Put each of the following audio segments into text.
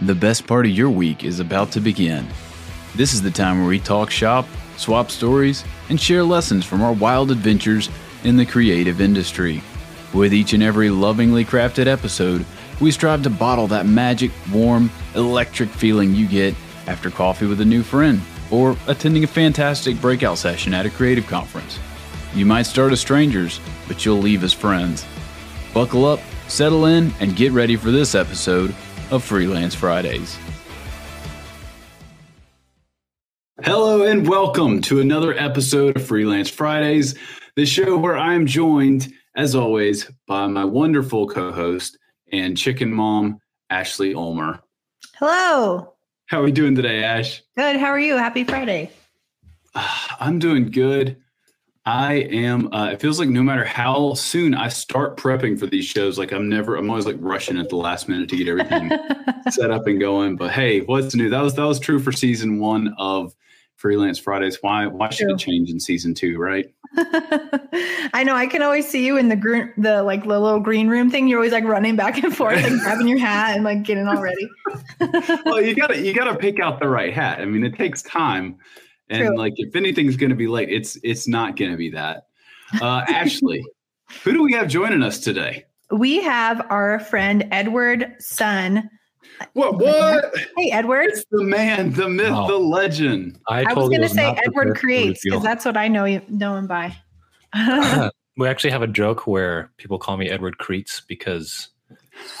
The best part of your week is about to begin. This is the time where we talk shop, swap stories, and share lessons from our wild adventures in the creative industry. With each and every lovingly crafted episode, we strive to bottle that magic, warm, electric feeling you get after coffee with a new friend or attending a fantastic breakout session at a creative conference. You might start as strangers, but you'll leave as friends. Buckle up, settle in, and get ready for this episode of Freelance Fridays. Hello, and welcome to another episode of Freelance Fridays, the show where I am joined, as always, by my wonderful co host and chicken mom, Ashley Ulmer. Hello. How are we doing today, Ash? Good. How are you? Happy Friday. I'm doing good. I am. Uh, it feels like no matter how soon I start prepping for these shows, like I'm never. I'm always like rushing at the last minute to get everything set up and going. But hey, what's new? That was that was true for season one of Freelance Fridays. Why why should it change in season two? Right? I know. I can always see you in the green, the like the little green room thing. You're always like running back and forth, like grabbing your hat and like getting all ready. well, you gotta you gotta pick out the right hat. I mean, it takes time and True. like, if anything's going to be late, it's it's not going to be that. Uh, Ashley, who do we have joining us today? We have our friend Edward Sun. What? What? Hey, Edward. It's the man, the myth, oh. the legend. I, I was going to say Edward creates because that's what I know you know him by. we actually have a joke where people call me Edward Creets because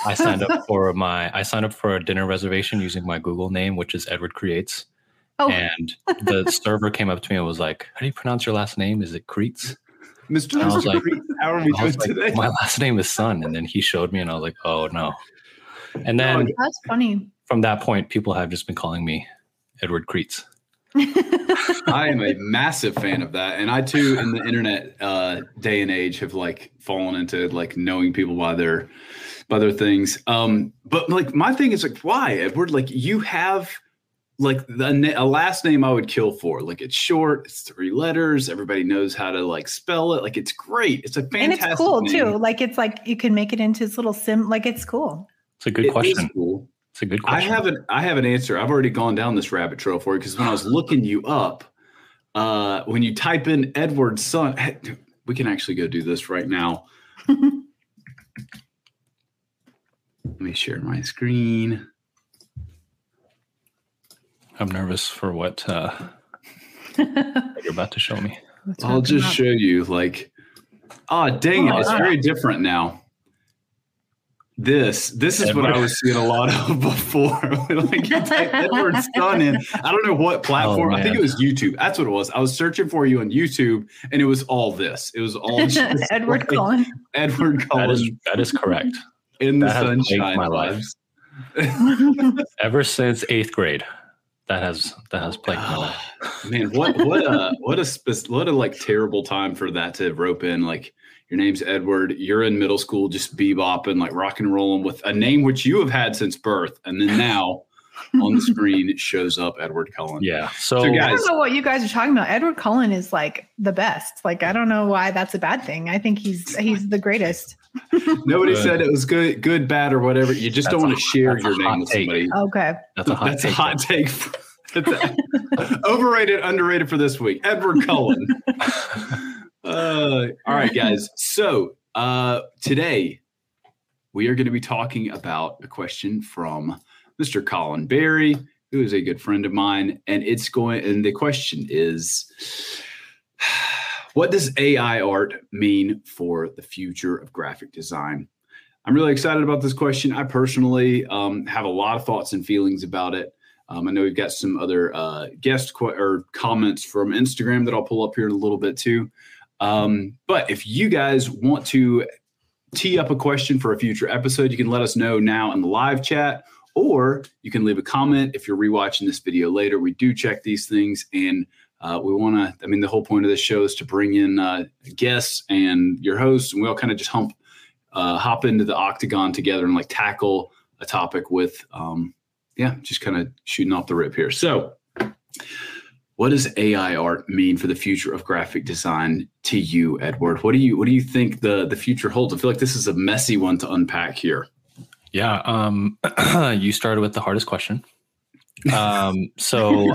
I signed up for my I signed up for a dinner reservation using my Google name, which is Edward Creates. Oh. And the server came up to me and was like, How do you pronounce your last name? Is it Creets? Mr. I was like, How are we doing like, today? My last name is Sun. And then he showed me and I was like, Oh no. And then that's funny. From that point, people have just been calling me Edward Creets. I am a massive fan of that, and I too, in the internet uh, day and age, have like fallen into like knowing people by their by their things. Um, but like my thing is like, why Edward? Like you have like the a last name I would kill for. Like it's short, it's three letters. Everybody knows how to like spell it. Like it's great. It's a fantastic and it's cool name. too. Like it's like you can make it into this little sim. Like it's cool. It's a good it question. Cool. It's a good question. I have an I have an answer. I've already gone down this rabbit trail for you because when I was looking you up, uh, when you type in Edward Sun, we can actually go do this right now. Let me share my screen. I'm nervous for what uh, you're about to show me. I'll just up? show you. Like, oh dang it! It's very different now. This this is Edward. what I was seeing a lot of before. like you type Edward Sun in. I don't know what platform. Oh, I think it was YouTube. That's what it was. I was searching for you on YouTube, and it was all this. It was all Edward like, Cullen. Edward Cullen. That is, that is correct. In that the sunshine, my life. Ever since eighth grade, that has that has played my life. Oh, man, what what a what a spe- what a like terrible time for that to rope in. Like your name's Edward, you're in middle school, just bebopping, like rock and rolling with a name which you have had since birth, and then now on the screen it shows up Edward Cullen. Yeah. So, so guys, I don't know what you guys are talking about. Edward Cullen is like the best. Like I don't know why that's a bad thing. I think he's he's the greatest. Nobody good. said it was good, good, bad, or whatever. You just that's don't want to share your name with somebody. Okay, that's a hot that's take. A hot take. overrated, underrated for this week. Edward Cullen. Uh, all right, guys. So uh, today we are going to be talking about a question from Mr. Colin Berry, who is a good friend of mine, and it's going. And the question is what does AI art mean for the future of graphic design? I'm really excited about this question. I personally um, have a lot of thoughts and feelings about it. Um, I know we've got some other uh, guest qu- or comments from Instagram that I'll pull up here in a little bit too. Um, but if you guys want to tee up a question for a future episode, you can let us know now in the live chat, or you can leave a comment if you're rewatching this video later. We do check these things and uh, we want to, I mean, the whole point of this show is to bring in uh, guests and your hosts, and we all kind of just hump, uh, hop into the octagon together and like tackle a topic with, um, yeah, just kind of shooting off the rip here. So, what does AI art mean for the future of graphic design to you, Edward? What do you what do you think the the future holds? I feel like this is a messy one to unpack here. Yeah. Um, you started with the hardest question. Um, so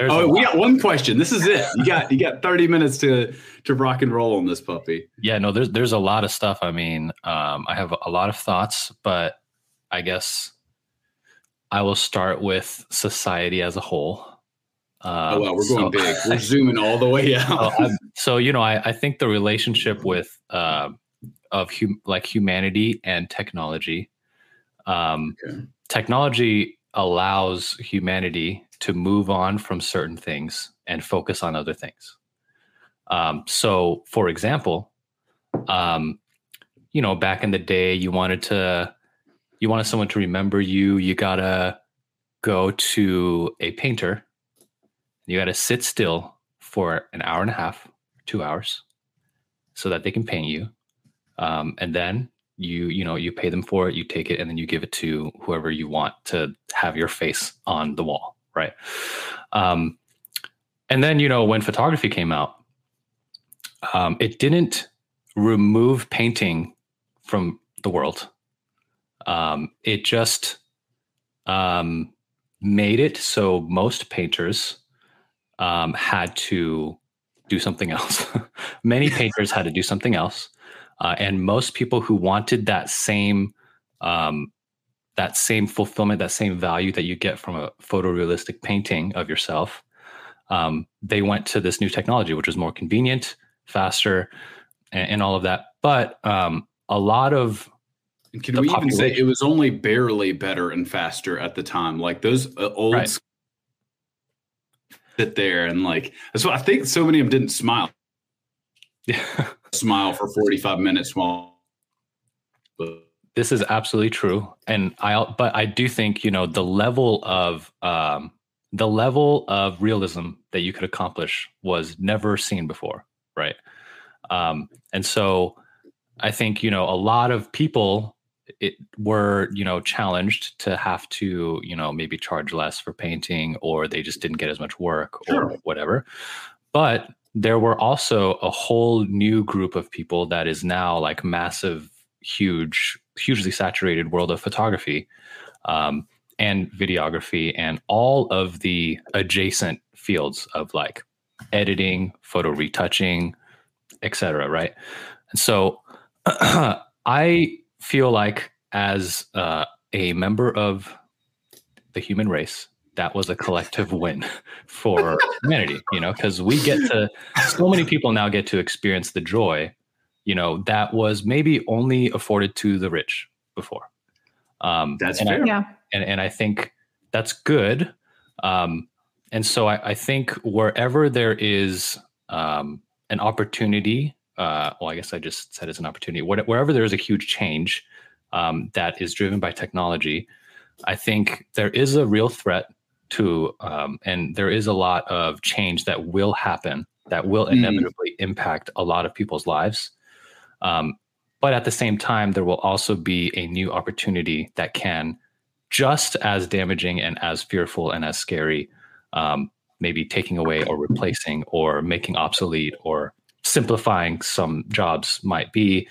oh, we got one question. This is it. You got you got 30 minutes to to rock and roll on this puppy. Yeah, no, there's there's a lot of stuff. I mean, um, I have a lot of thoughts, but I guess I will start with society as a whole. Um, oh well, we're going so, big. We're zooming all the way out. so, so, you know, I, I think the relationship with uh, of hum, like humanity and technology. Um, okay. Technology allows humanity to move on from certain things and focus on other things. Um, so, for example, um, you know, back in the day, you wanted to, you wanted someone to remember you. You gotta go to a painter. You gotta sit still for an hour and a half, two hours, so that they can paint you. Um, and then you you know you pay them for it you take it and then you give it to whoever you want to have your face on the wall right? Um, and then you know when photography came out um, it didn't remove painting from the world. Um, it just um, made it so most painters um, had to do something else. Many painters had to do something else uh, and most people who wanted that same um, that same fulfillment, that same value that you get from a photorealistic painting of yourself, um, they went to this new technology, which was more convenient, faster, and, and all of that. But um, a lot of and can we even say it was only barely better and faster at the time? Like those uh, old right. sit there and like that's what I think. So many of them didn't smile. Yeah smile for 45 minutes while this is absolutely true. And i but i do think you know the level of um the level of realism that you could accomplish was never seen before right? Um and so i think you know a lot of people it were you know challenged to have to you know maybe charge less for painting or they just didn't get as much work sure. or whatever. But there were also a whole new group of people that is now like massive, huge, hugely saturated world of photography um, and videography and all of the adjacent fields of like editing, photo retouching, etc. Right, and so I feel like as uh, a member of the human race that was a collective win for humanity, you know, because we get to, so many people now get to experience the joy, you know, that was maybe only afforded to the rich before. Um, that's fair. I, yeah. And, and I think that's good. Um, and so I, I, think wherever there is um, an opportunity, uh, well, I guess I just said it's an opportunity, wherever there is a huge change um, that is driven by technology, I think there is a real threat to um, and there is a lot of change that will happen that will mm-hmm. inevitably mm. impact a lot of people's lives um, but at the same time there will also be a new opportunity that can just as damaging and as fearful and as scary um, maybe taking away or replacing or making obsolete or simplifying some jobs might be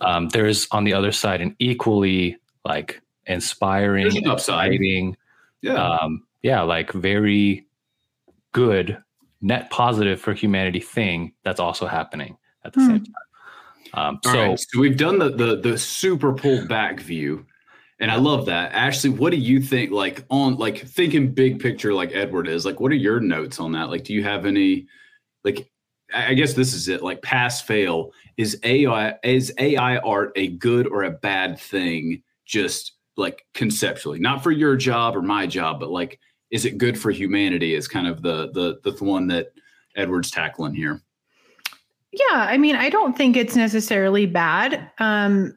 um, there's on the other side an equally like inspiring exciting yeah. um, yeah, like very good net positive for humanity thing that's also happening at the hmm. same time. Um, so, right, so we've done the, the the super pulled back view, and I love that. Ashley, what do you think? Like on like thinking big picture, like Edward is. Like, what are your notes on that? Like, do you have any? Like, I guess this is it. Like, pass fail is AI is AI art a good or a bad thing? Just like conceptually, not for your job or my job, but like is it good for humanity is kind of the the the one that Edward's tackling here. Yeah, I mean, I don't think it's necessarily bad. Um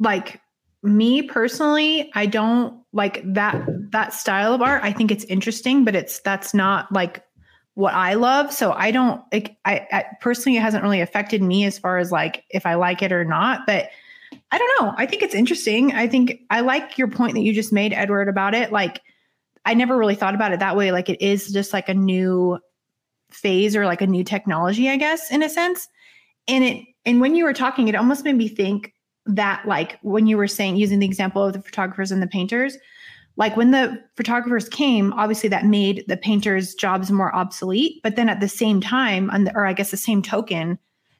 like me personally, I don't like that that style of art. I think it's interesting, but it's that's not like what I love. So I don't like I, I personally it hasn't really affected me as far as like if I like it or not, but I don't know. I think it's interesting. I think I like your point that you just made, Edward, about it. Like I never really thought about it that way. Like it is just like a new phase or like a new technology, I guess, in a sense. And it and when you were talking, it almost made me think that like when you were saying using the example of the photographers and the painters, like when the photographers came, obviously that made the painters' jobs more obsolete. But then at the same time, on the, or I guess the same token,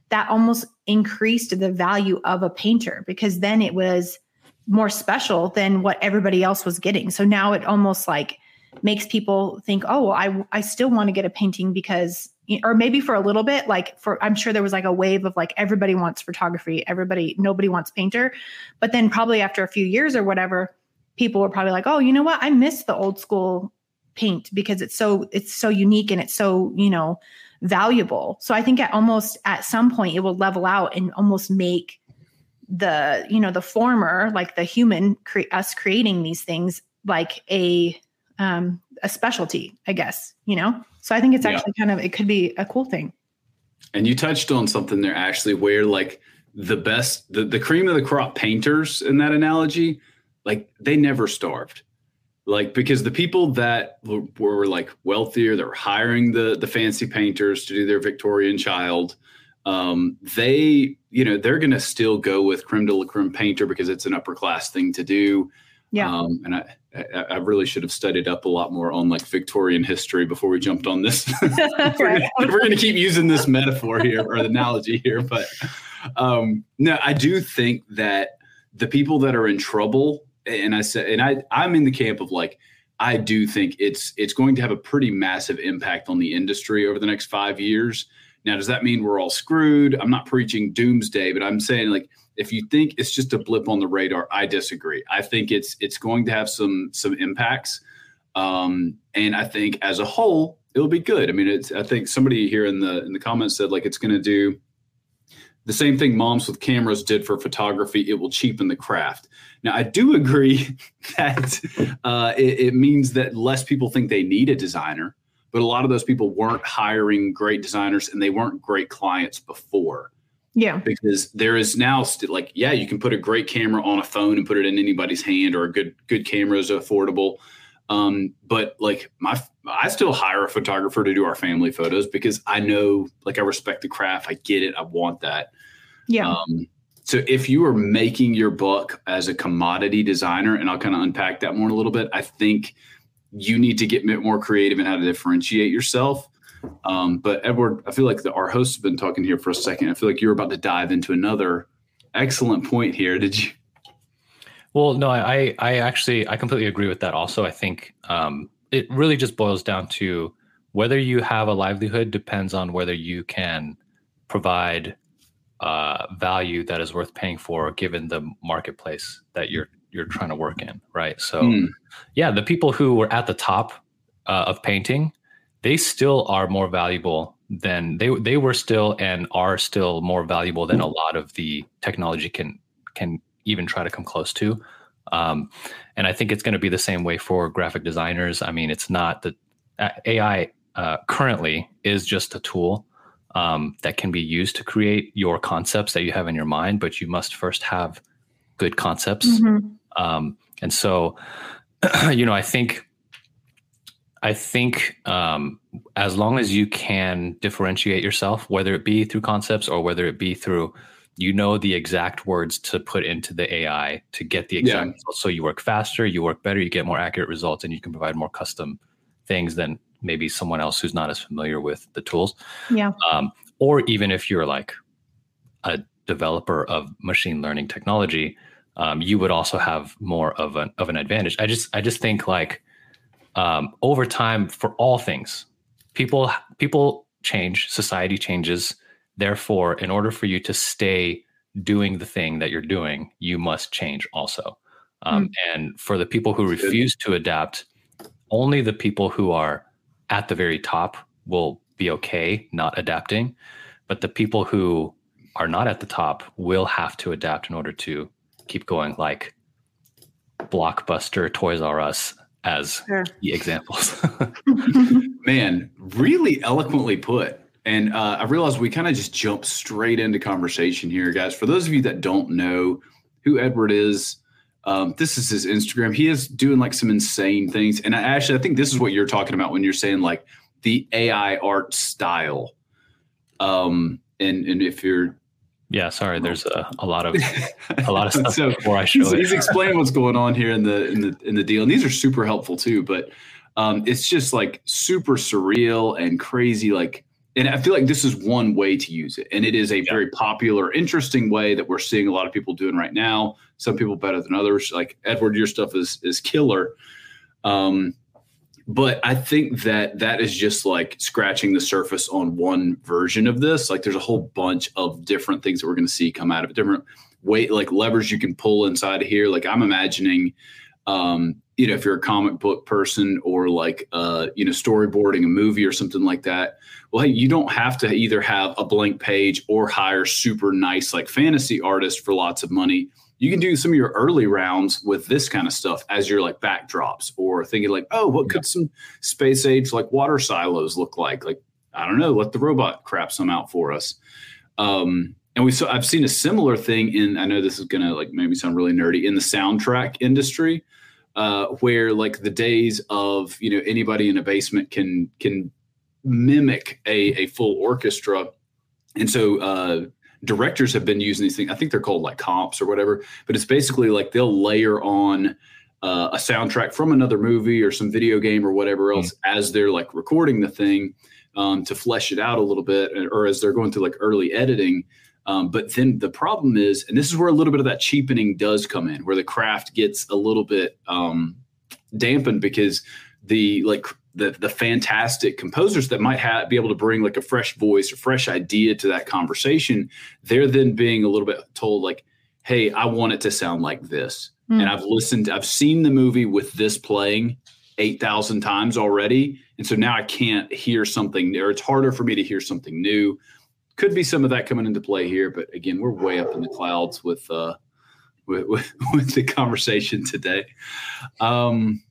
that almost increased the value of a painter because then it was more special than what everybody else was getting. So now it almost like makes people think, oh, well, I I still want to get a painting because or maybe for a little bit like for i'm sure there was like a wave of like everybody wants photography everybody nobody wants painter. But then probably after a few years or whatever people were probably like oh you know what? I miss the old school paint because it's so it's so unique and it's so you know valuable. So i think at almost at some point it will level out and almost make the you know the former like the human cre- us creating these things like a um a specialty i guess you know so I think it's actually yeah. kind of it could be a cool thing. And you touched on something there actually where like the best the, the cream of the crop painters in that analogy, like they never starved. Like because the people that were, were like wealthier, that were hiring the the fancy painters to do their Victorian child, um, they you know they're going to still go with creme de la creme painter because it's an upper class thing to do. Yeah. Um, and I, I really should have studied up a lot more on like Victorian history before we jumped on this. we're, going to keep using this metaphor here or the analogy here, but um, no, I do think that the people that are in trouble, and I said, and I, I'm in the camp of like, I do think it's it's going to have a pretty massive impact on the industry over the next five years. Now, does that mean we're all screwed? I'm not preaching doomsday, but I'm saying like if you think it's just a blip on the radar, I disagree. I think it's it's going to have some some impacts, um, and I think as a whole it'll be good. I mean, it's I think somebody here in the in the comments said like it's going to do the same thing moms with cameras did for photography. It will cheapen the craft. Now, I do agree that uh, it, it means that less people think they need a designer, but a lot of those people weren't hiring great designers and they weren't great clients before. Yeah. Because there is now st- like, yeah, you can put a great camera on a phone and put it in anybody's hand or a good, good camera is affordable. Um, but like my, I still hire a photographer to do our family photos because I know, like, I respect the craft. I get it. I want that. Yeah. Um, so if you are making your book as a commodity designer, and I'll kind of unpack that more in a little bit, I think you need to get more creative in how to differentiate yourself. Um, but Edward, I feel like the, our host has been talking here for a second. I feel like you're about to dive into another excellent point here. Did you? Well, no, I, I actually, I completely agree with that. Also, I think um, it really just boils down to whether you have a livelihood depends on whether you can provide uh, value that is worth paying for, given the marketplace that you're you're trying to work in, right? So, mm. yeah, the people who were at the top uh, of painting they still are more valuable than they they were still and are still more valuable than a lot of the technology can can even try to come close to. Um, and I think it's going to be the same way for graphic designers. I mean, it's not that uh, AI uh, currently is just a tool um, that can be used to create your concepts that you have in your mind, but you must first have good concepts. Mm-hmm. Um, and so, you know, I think I think um, as long as you can differentiate yourself, whether it be through concepts or whether it be through, you know, the exact words to put into the AI to get the exact yeah. results. So you work faster, you work better, you get more accurate results, and you can provide more custom things than maybe someone else who's not as familiar with the tools. Yeah. Um, or even if you're like a developer of machine learning technology, um, you would also have more of an of an advantage. I just I just think like um, over time for all things people people change society changes therefore in order for you to stay doing the thing that you're doing you must change also um, mm. and for the people who refuse to adapt only the people who are at the very top will be okay not adapting but the people who are not at the top will have to adapt in order to keep going like blockbuster toys r us as sure. key examples. Man, really eloquently put. And uh, I realized we kind of just jumped straight into conversation here, guys. For those of you that don't know who Edward is, um, this is his Instagram. He is doing like some insane things. And I, actually, I think this is what you're talking about when you're saying like the AI art style. Um, and and if you're Yeah, sorry. There's a, a lot of a lot of stuff so before I show he's, it. He's explaining what's going on here in the in the in the deal, and these are super helpful too. But um, it's just like super surreal and crazy. Like, and I feel like this is one way to use it, and it is a yeah. very popular, interesting way that we're seeing a lot of people doing right now. Some people better than others. Like Edward, your stuff is is killer. Um, but I think that that is just like scratching the surface on one version of this. Like there's a whole bunch of different things that we're going to see come out of it, different weight like levers you can pull inside of here. Like I'm imagining, um, you know, if you're a comic book person or like, uh, you know, storyboarding a movie or something like that. Well, hey, you don't have to either have a blank page or hire super nice like fantasy artists for lots of money you can do some of your early rounds with this kind of stuff as your like backdrops or thinking like, oh, what could some space age like water silos look like? Like, I don't know, let the robot crap some out for us. Um, and we so I've seen a similar thing in I know this is gonna like maybe sound really nerdy in the soundtrack industry, uh, where like the days of you know anybody in a basement can can mimic a, a full orchestra. And so uh, directors have been using these things. I think they're called like comps or whatever, but it's basically like they'll layer on uh, a soundtrack from another movie or some video game or whatever hmm. else mm. as they're like recording the thing um, to flesh it out a little bit, or as they're going through like early editing. Um, but then the problem is, and this is where a little bit of that cheapening does come in, where the craft gets a little bit um, dampened because the like the the fantastic composers that might have be able to bring like a fresh voice or fresh idea to that conversation they're then being a little bit told like hey i want it to sound like this. Mm. and i've listened i've seen the movie with this playing 8000 times already and so now i can't hear something or it's harder for me to hear something new. Could be some of that coming into play here but again we're way up in the clouds with uh with, with, with the conversation today. Um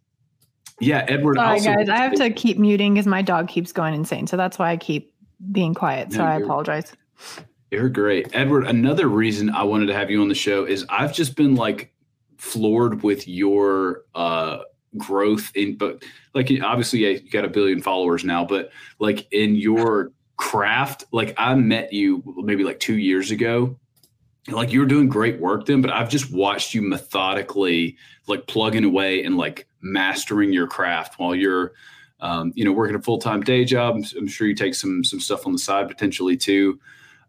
yeah, Edward. Sorry, guys. I have to keep muting because my dog keeps going insane. So that's why I keep being quiet. So no, I apologize. You're great. Edward, another reason I wanted to have you on the show is I've just been like floored with your uh growth in but like obviously yeah, you got a billion followers now, but like in your craft, like I met you maybe like two years ago like you were doing great work then, but I've just watched you methodically like plugging away and like mastering your craft while you're, um, you know, working a full time day job. I'm, I'm, sure you take some some stuff on the side potentially too.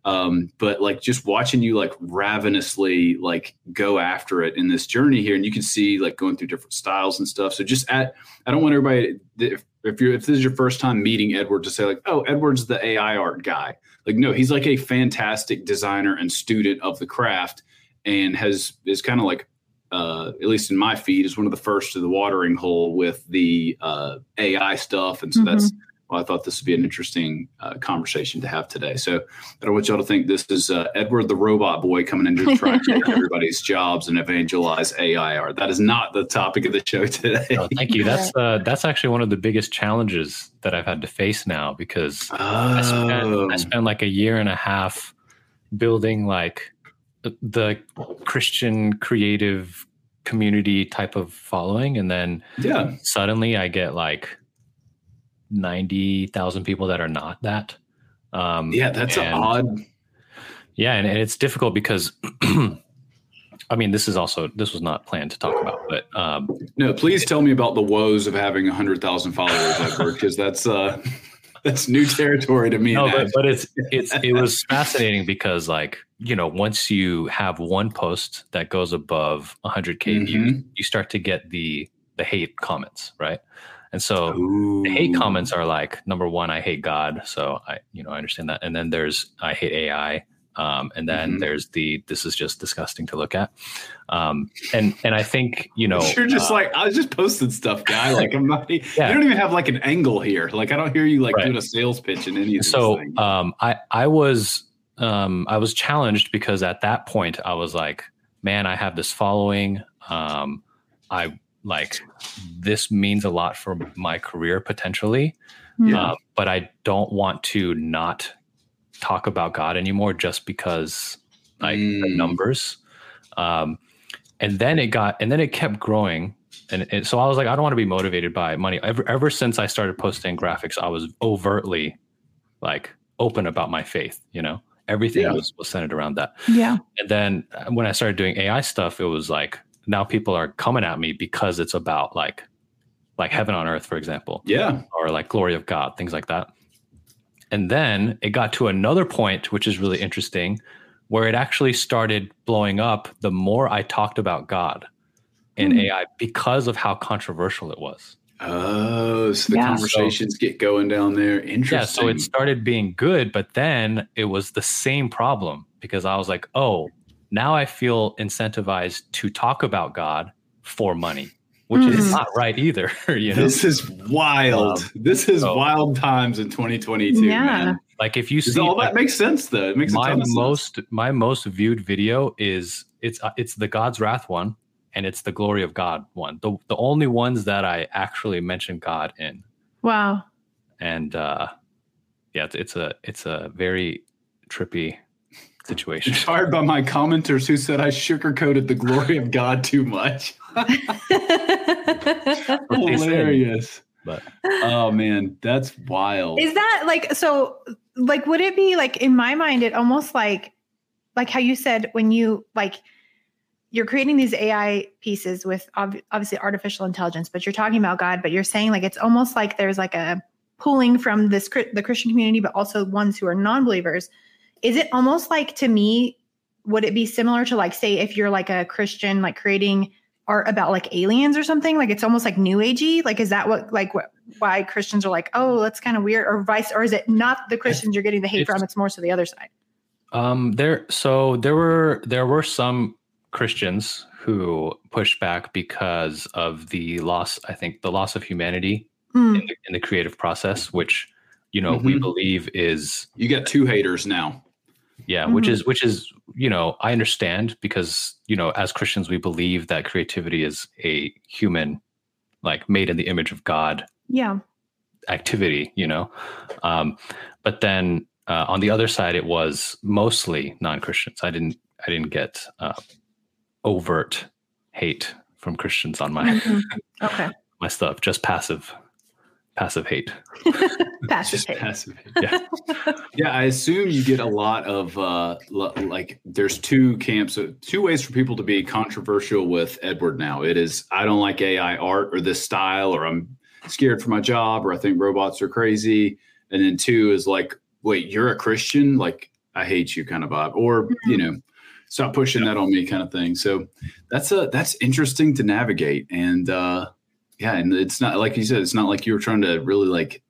Um, but like just watching you like ravenously like go after it in this journey here, and you can see like going through different styles and stuff. So just at, I don't want everybody if, if you're if this is your first time meeting Edward to say like, oh, Edward's the AI art guy. Like, no, he's like a fantastic designer and student of the craft, and has is kind of like, uh, at least in my feed, is one of the first to the watering hole with the uh, AI stuff, and so mm-hmm. that's well, I thought this would be an interesting uh, conversation to have today. So I don't want y'all to think this is uh, Edward the robot boy coming in to try to take everybody's jobs and evangelize AI art. That is not the topic of the show today. Oh, thank you. That's uh, that's actually one of the biggest challenges that I've had to face now because oh. I, spent, I oh. spent like a year and a half building like the Christian creative community type of following, and then yeah, suddenly I get like 90,000 people that are not that. Um, yeah, that's and, odd. Yeah, and, and it's difficult because, I mean, this is also this was not planned to talk about, but um, no, please tell me about the woes of having hundred thousand followers, Edward, because that's uh, that's new territory to me. No, but, but it's it's it was fascinating because like you know once you have one post that goes above 100k mm-hmm. views, you start to get the the hate comments, right? And so Ooh. the hate comments are like number one, I hate God. So I, you know, I understand that. And then there's I hate AI. Um, and then mm-hmm. there's the this is just disgusting to look at. Um, and and I think you know you're just uh, like I was just posting stuff, guy. Like I'm not. yeah. You don't even have like an angle here. Like I don't hear you like right. doing a sales pitch in any of So um, I I was um, I was challenged because at that point I was like, man, I have this following. Um, I like this means a lot for my career potentially yeah. uh, but i don't want to not talk about god anymore just because like mm. the numbers um, and then it got and then it kept growing and it, so i was like i don't want to be motivated by money ever, ever since i started posting graphics i was overtly like open about my faith you know Everything Yeah. was, was centered around that. Yeah. And then uh, when I started doing AI stuff, it was like now people are coming at me because it's about like like heaven on earth, for example, Yeah. or like glory of God, things like that. And then it got to another point, which is really interesting, where it actually started blowing up the more I talked about God in Hmm. AI because of how controversial it was. Oh, so the Yeah. conversations get going down there. Interesting. Yeah, so it started being good, but then it was the same problem because I was like, oh, now I feel incentivized to talk about God for money, which is Mhm. not right either. You know, This is wild. Um, this is so- wild times in 2022, Yeah. man. like if you Does see all like, that makes sense though? It makes my ton of sense. most my most viewed video is it's uh, it's the God's wrath one and it's the glory of God one. The the only ones that I actually mention God in, Wow. and uh, yeah, it's, it's a it's a very trippy situation. Inspired by my commenters who said I sugarcoated the glory of God too much. What they. Hilarious. But Oh man, that's wild. Is that like so like would it be like in my mind it almost like like how you said when you like you're creating these AI pieces with ob- obviously artificial intelligence but you're talking about God but you're saying like it's almost like there's like a pulling from this the Christian community but also ones who are non-believers is it almost like to me would it be similar to like say if you're like a Christian like creating art about like aliens or something like it's almost like new agey like is that what like what why Christians are like, oh, that's kind of weird, or vice, or is it not the Christians you're getting the hate It's- from? It's more so the other side. Um, there, so there were there were some Christians who pushed back because of the loss. I think the loss of humanity Hmm. in, the, in the creative process, which you know we Mhm. believe is You got two haters now. Yeah, which Mhm. is which is you know I understand because you know as Christians we believe that creativity is a human, like made in the image of God Yeah. activity, you know. Um, but then uh, on the other side, it was mostly non-Christians. I didn't I didn't get uh, overt hate from Christians on my Mhm. Okay. my stuff, just passive passive hate. Passive Just hate. passive. Yeah. Yeah, I assume you get a lot of uh lo- like there's two camps, two ways for people to be controversial with Edward now. It is I don't like AI art or this style or I'm scared for my job or I think robots are crazy. And then two is like, wait, you're a Christian? Like I hate you kind of vibe or, you know, stop pushing that on me kind of thing. So that's a that's interesting to navigate and uh yeah, and it's not like you said it's not like you were trying to really like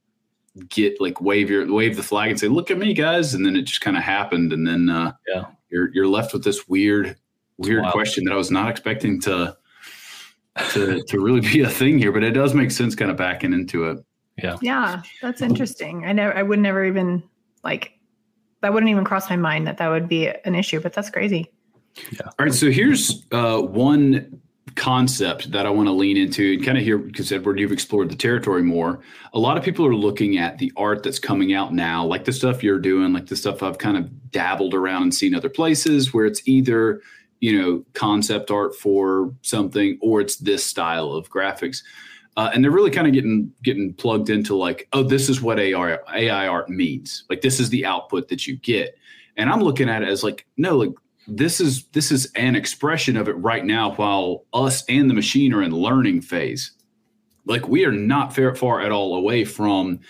get like wave your wave the flag and say look at me guys and then it just kind of happened and then uh Yeah. you're you're left with this weird weird wild. question that I was not expecting to to to really be a thing here but it does make sense kind of backing into it Yeah, Yeah, that's interesting. I never, I would never even like that. Wouldn't even cross my mind that that would be an issue. But that's crazy. Yeah. All right so here's uh one concept that I want to lean into and kind of hear because Edward you've explored the territory more. A lot of people are looking at the art that's coming out now like the stuff you're doing like the stuff I've kind of dabbled around and seen other places where it's either you know concept art for something or it's this style of graphics. Uh, and they're really kind of getting getting plugged into like oh this is what AI, AI art means. Like this is the output that you get. And i'm looking at it as like no like this is this is an expression of it right now while us and the machine are in learning phase. Like we are not far, far at all away from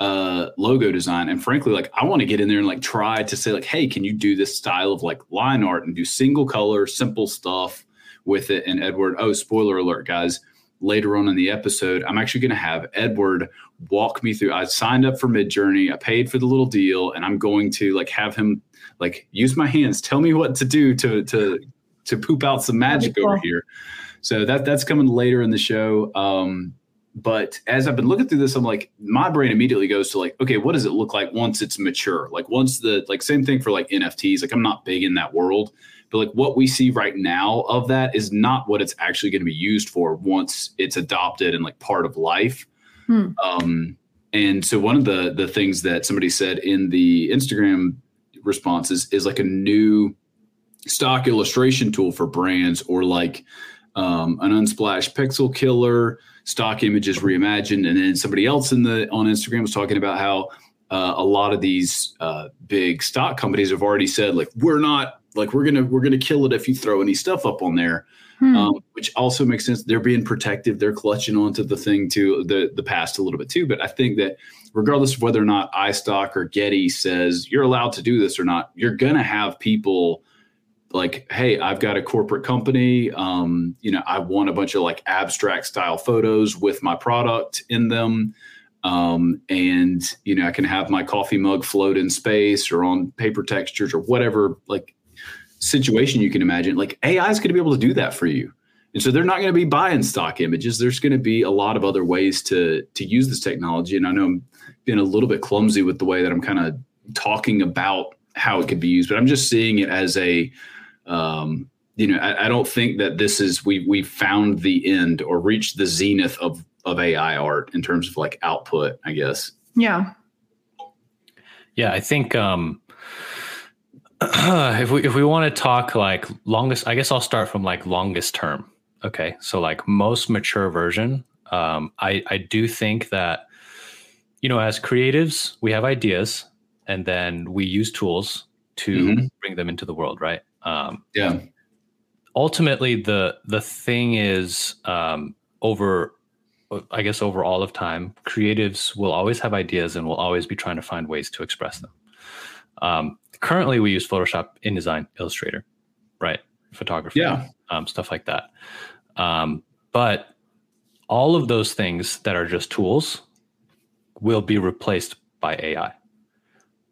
uh logo design. And frankly like i want to get in there and like try to say like hey can you do this style of like line art and do single color simple stuff with it? And edward oh spoiler alert guys later on in the episode i'm actually going to have edward walk me through i signed up for midjourney i paid for the little deal and i'm going to like have him like use my hands tell me what to do to to to poop out some magic over here so that that's coming later in the show um but as I've been looking through this, I'm like, my brain immediately goes to like, okay, what does it look like once it's mature? Like once the like same thing for like NFTs. Like I'm not big in that world, but like what we see right now of that is not what it's actually going to be used for once it's adopted and like part of life. Hmm. Um, and so one of the the things that somebody said in the Instagram responses is like a new stock illustration tool for brands or like um, an unsplash pixel killer stock images reimagined. And then somebody else in the on instagram was talking about how uh, a lot of these uh, big stock companies have already said like we're not like we're gonna we're gonna kill it if you throw any stuff up on there. Hmm. um, which also makes sense. They're being protective. They're clutching onto the thing to the the past a little bit too. But i think that regardless of whether or not istock or getty says you're allowed to do this or not you're gonna have people like hey i've got a corporate company. Um, you know i want a bunch of like abstract style photos with my product in them. Um, and you know i can have my coffee mug float in space or on paper textures or whatever like situation you can imagine like ai is going to be able to do that for you and so they're not going to be buying stock images there's going to be a lot of other ways to to use this technology and i know i'm being a little bit clumsy with the way that i'm kind of talking about how it could be used but i'm just seeing it as a um, you know, I, I, don't think that this is we we found the end or reached the zenith of of AI art in terms of like output. I guess. Yeah. Yeah, I think um, if we if we want to talk like longest, I guess I'll start from like longest term. Okay, so like most mature version, um, I I do think that you know as creatives we have ideas and then we use tools to mm-hmm. bring them into the world, right? Um, yeah. Ultimately, the the thing is um, over. I guess over all of time, creatives will always have ideas and will always be trying to find ways to express them. Um, currently, we use Photoshop, InDesign, Illustrator, right? Photography, yeah, um, stuff like that. Um, but all of those things that are just tools will be replaced by AI.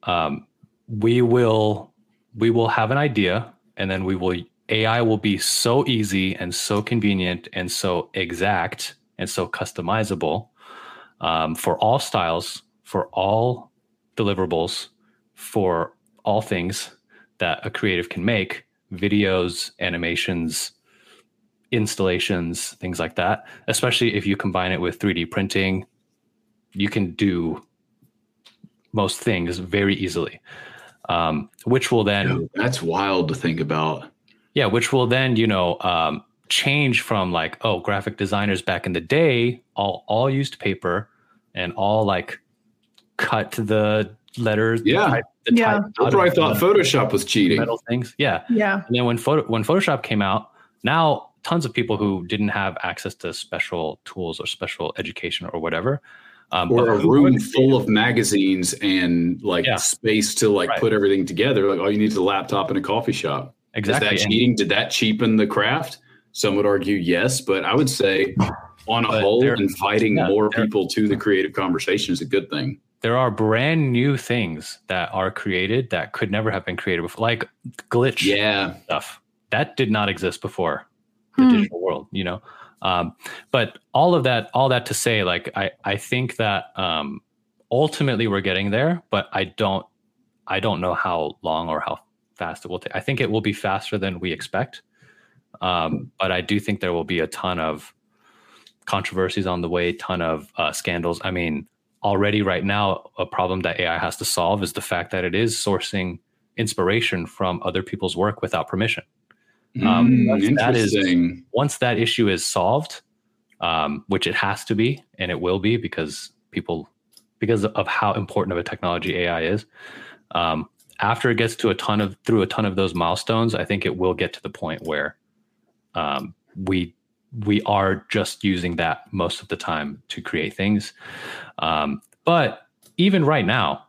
Um, we will we will have an idea and then we will AI will be so easy and so convenient and so exact and so customizable um, for all styles, for all deliverables, for all things that a creative can make videos, animations, installations, things like that. Especially if you combine it with 3D printing, you can do most things very easily um, which will then that's wild to think about. Yeah, which will then you know um, change from like oh graphic designers back in the day all all used paper and all like cut the letters. Yeah, the type, the yeah. I thought Photoshop was cheating. Metal things. Yeah, yeah. And then when photo when Photoshop came out, now tons of people who didn't have access to special tools or special education or whatever um, or a room full of magazines and like yeah. space to like right. put everything together. Like all you need is a laptop and a coffee shop. Exactly. Is that cheating? Did that cheapen the craft? Some would argue yes, but I would say on a whole, inviting yeah, more people to the creative conversation is a good thing. There are brand new things that are created that could never have been created before, like glitch yeah. stuff that did not exist before the hmm. digital world. You know, um, but all of that, all that to say, like I, I think that um, ultimately we're getting there, but I don't, I don't know how long or how fast it will take. I think it will be faster than we expect, um, but I do think there will be a ton of controversies on the way, ton of uh, scandals. I mean, already right now, a problem that AI has to solve is the fact that it is sourcing inspiration from other people's work without permission. Um, mm, that is once that issue is solved, um, which it has to be, and it will be because people because of how important of a technology AI is. Um, after it gets to a ton of through a ton of those milestones, I think it will get to the point where um, we we are just using that most of the time to create things. Um, but even right now,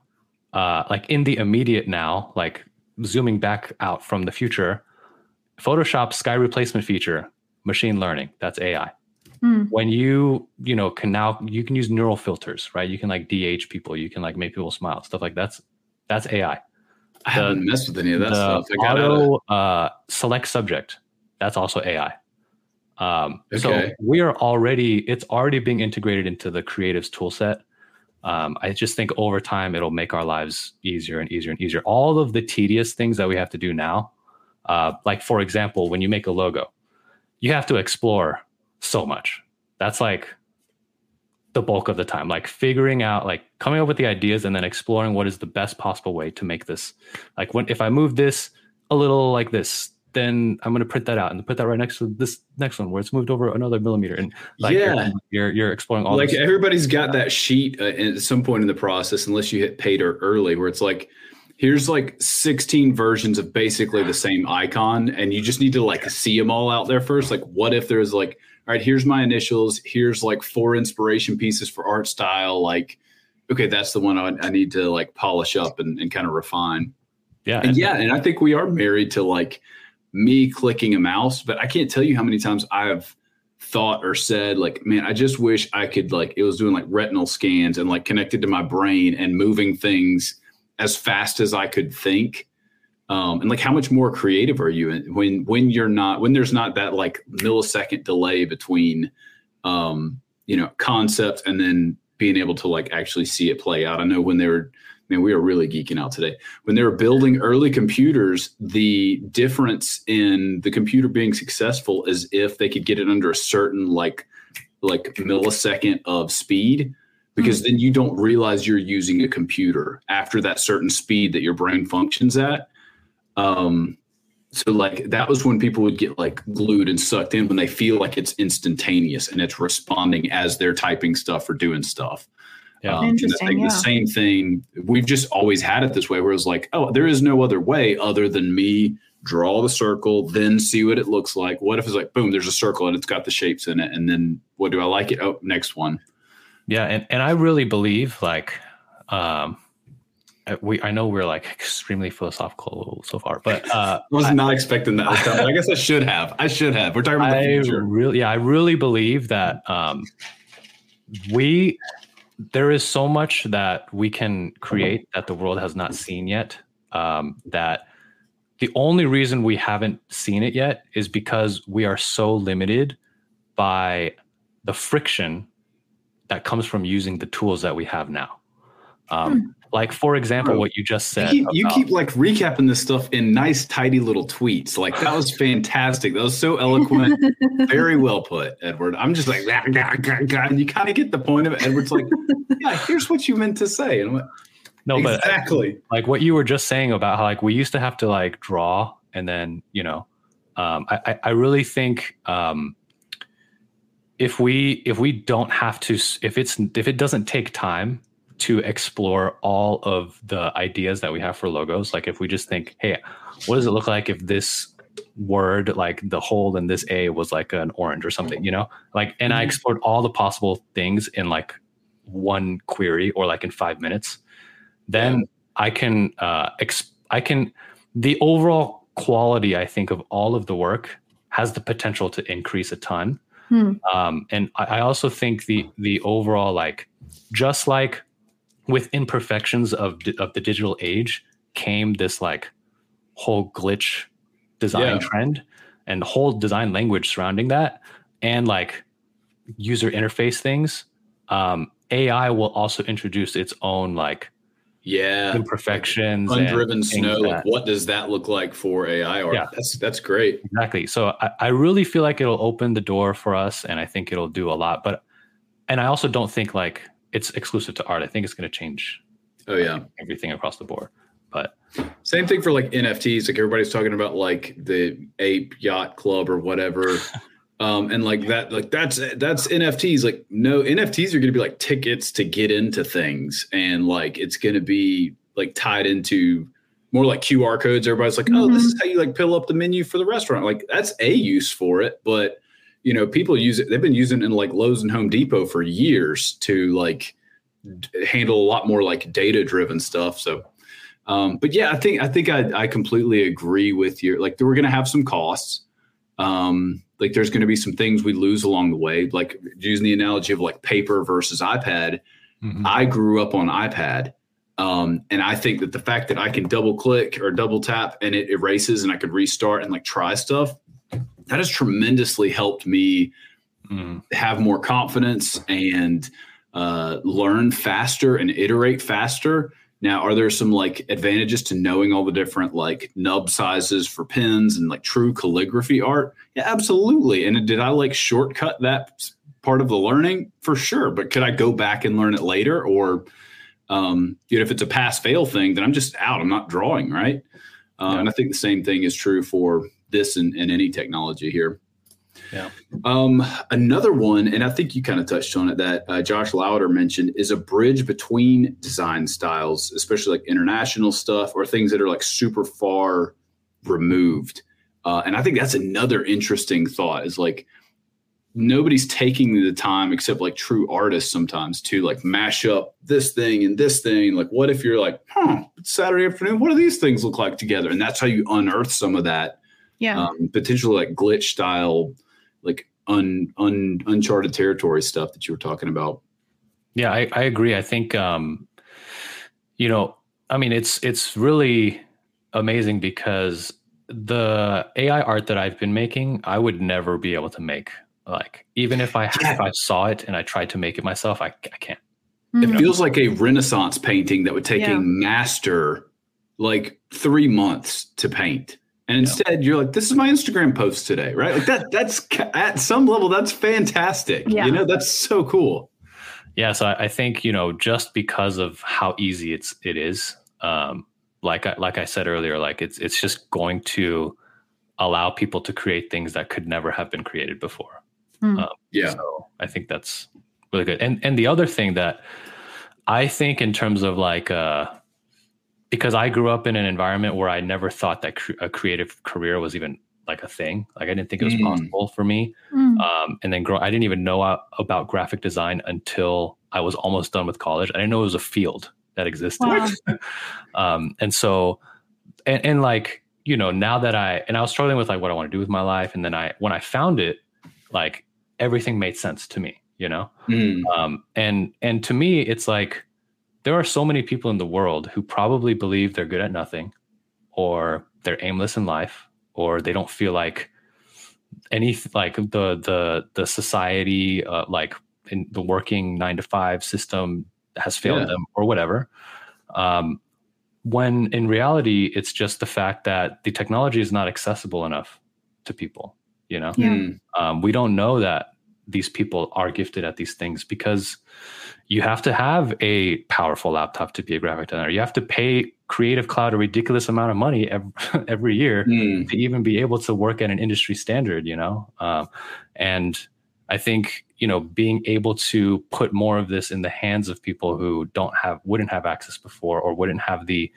uh, like in the immediate now, like zooming back out from the future, Photoshop sky replacement feature, machine learning, that's AI. Mm. When you, you know, can now you can use neural filters, right? You can like DH people, you can like make people smile, stuff like that's that's AI. I haven't messed with any of that stuff. I got auto uh, select subject, that's also AI. Um, okay. So we are already, it's already being integrated into the creatives tool set. Um, I just think over time it'll make our lives easier and easier and easier. All of the tedious things that we have to do now uh, like for example, when you make a logo, you have to explore so much. That's like the bulk of the time, like figuring out, like coming up with the ideas and then exploring what is the best possible way to make this. Like when if I move this a little like this, then I'm going to print that out and put that right next to this next one where it's moved over another millimeter. And like, Yeah. you're, you're, exploring all like this. everybody's got that sheet uh, at some point in the process, unless you hit pay dirt early, where it's like, here's like 16 versions of basically the same icon, and you just need to like see them all out there first. Like, what if there's like, all right, here's my initials, here's like four inspiration pieces for art style, like. Okay, that's the one I, I need to like polish up and, and kind of refine. Yeah. And yeah, and I think we are married to like me clicking a mouse, but I can't tell you how many times I've thought or said like, man, I just wish I could like it was doing like retinal scans and like connected to my brain and moving things as fast as I could think. Um, and like how much more creative are you when when you're not when there's not that like millisecond delay between um, you know concept and then being able to like actually see it play out. I know when they were man, we are really geeking out today. When they were building early computers, the difference in the computer being successful is if they could get it under a certain like like millisecond of speed because then you don't realize you're using a computer after that certain speed that your brain functions at. Um so like that was when people would get like glued and sucked in when they feel like it's instantaneous and it's responding as they're typing stuff or doing stuff. Yeah. Um, and I think yeah. the same thing. We've just always had it this way, where it's like, oh, there is no other way other than me draw the circle, then see what it looks like. What if it's like, boom, there's a circle and it's got the shapes in it, and then what do I like it? Oh, next one. Yeah, and, and I really believe like um we I know we're like extremely philosophical so far, but uh I was not expecting that. this time, but I guess I should have. I should have. We're talking about the future. really yeah, I really believe that um we there is so much that we can create that the world has not seen yet. Um that the only reason we haven't seen it yet is because we are so limited by the friction that comes from using the tools that we have now. Um, Like, for example, Bro, what you just You said. keep, you keep like recapping this stuff in nice, tidy little tweets. Like that was fantastic. That was so eloquent. Very well put, Edward. I'm just like, "Gah, gah, gah, gah," and you kind of get the point of it. Edward's like, yeah, here's what you meant to say. And I'm like, no, but exactly. like what you were just saying about how like we used to have to like draw and then you know um, I, I- I really think um, if we if we don't have to if it's if it doesn't take time to explore all of the ideas that we have for logos like if we just think hey what does it look like if this word like the hole in this a was like an orange or something you know like and i Mhm. explored all the possible things in like one query or like in five minutes then I can uh, ex- I can the overall quality I think of all of the work has the potential to increase a ton. Hmm. Um, and I, I also think the the overall like just like with imperfections of of the digital age came this like whole glitch design Yeah. trend and whole design language surrounding that and like user interface things um, ai will also introduce its own like Yeah. imperfections and Undriven snow. Like, what does that look like for AI art? Yeah. That's that's great. exactly so I, I really feel like it'll open the door for us and i think it'll do a lot but and i also don't think like it's exclusive to art i think it's going to change Oh yeah. everything across the board but Same thing for like NFTs. Like everybody's talking about like the Ape Yacht Club or whatever. Um, and like that, like that's that's NFTs. Like no NFTs are going to be like tickets to get into things, and like it's going to be like tied into more like QR codes. Everybody's like, oh, this is how you like fill up the menu for the restaurant. Like that's a use for it, but you know, people use it. They've been using it in like Lowe's and Home Depot for years to like d- handle a lot more like data driven stuff. So um, but yeah, I think I think I, I completely agree with you. Like we're going to have some costs. Um, like there's going to be some things we lose along the way. Like using the analogy of like paper versus iPad. I grew up on iPad, um, and I think that the fact that I can double click or double tap and it erases and I could restart and like try stuff, that has tremendously helped me Mhm. have more confidence and uh, learn faster and iterate faster. Now, are there some like advantages to knowing all the different like nub sizes for pens and like true calligraphy art? Yeah, absolutely. And did I like shortcut that part of the learning? For sure. But could I go back and learn it later? Or, um, you know, if it's a pass fail thing, then I'm just out. I'm not drawing, right? Uh, Yeah. And I think the same thing is true for this and, and any technology here. Yeah. Um, another one, and I think you kind of touched on it that uh, Josh Lauder mentioned is a bridge between design styles, especially like international stuff or things that are like super far removed. Uh, and I think that's another interesting thought is like nobody's taking the time except like true artists sometimes to like mash up this thing and this thing. Like, what if you're like, huh, Saturday afternoon, what do these things look like together? And that's how you unearth some of that Yeah. um, potentially like glitch style, like un, un uncharted territory stuff that you were talking about. Yeah, I, I agree. I think um, you know, I mean it's it's really amazing because the AI art that I've been making, I would never be able to make. Like even if I Yeah. if I saw it and I tried to make it myself, I, I can't. It Mhm. feels like a Renaissance painting that would take Yeah. a master like three months to paint. And instead, you're like, "This is my Instagram post today, right?" Like that. That's at some level, that's fantastic. Yeah. You know, that's so cool. Yeah, so I, I think you know just because of how easy it's it is, um, like I, like I said earlier, like it's it's just going to allow people to create things that could never have been created before. Yeah. So I think that's really good. And and the other thing that I think in terms of like uh because I grew up in an environment where I never thought that cre- a creative career was even like a thing. Like I didn't think it was Mm. possible for me. Mm. Um, and then grow, I didn't even know about graphic design until I was almost done with college. I didn't know it was a field that existed. Wow. um, and so, and, and like, you know, now that I, and I was struggling with like what I want to do with my life. And then I, when I found it, like everything made sense to me, you know? Mm. Um, and, and to me, it's like, there are so many people in the world who probably believe they're good at nothing or they're aimless in life or they don't feel like any like the the the society uh, like in the working nine to five system has failed Yeah. them or whatever um, when in reality it's just the fact that the technology is not accessible enough to people you know Yeah. Mm. um, we don't know that these people are gifted at these things because you have to have a powerful laptop to be a graphic designer. You have to pay Creative Cloud a ridiculous amount of money every, every year Mm. to even be able to work at an industry standard, you know? Um, and I think, you know, being able to put more of this in the hands of people who don't have, wouldn't have access before or wouldn't have the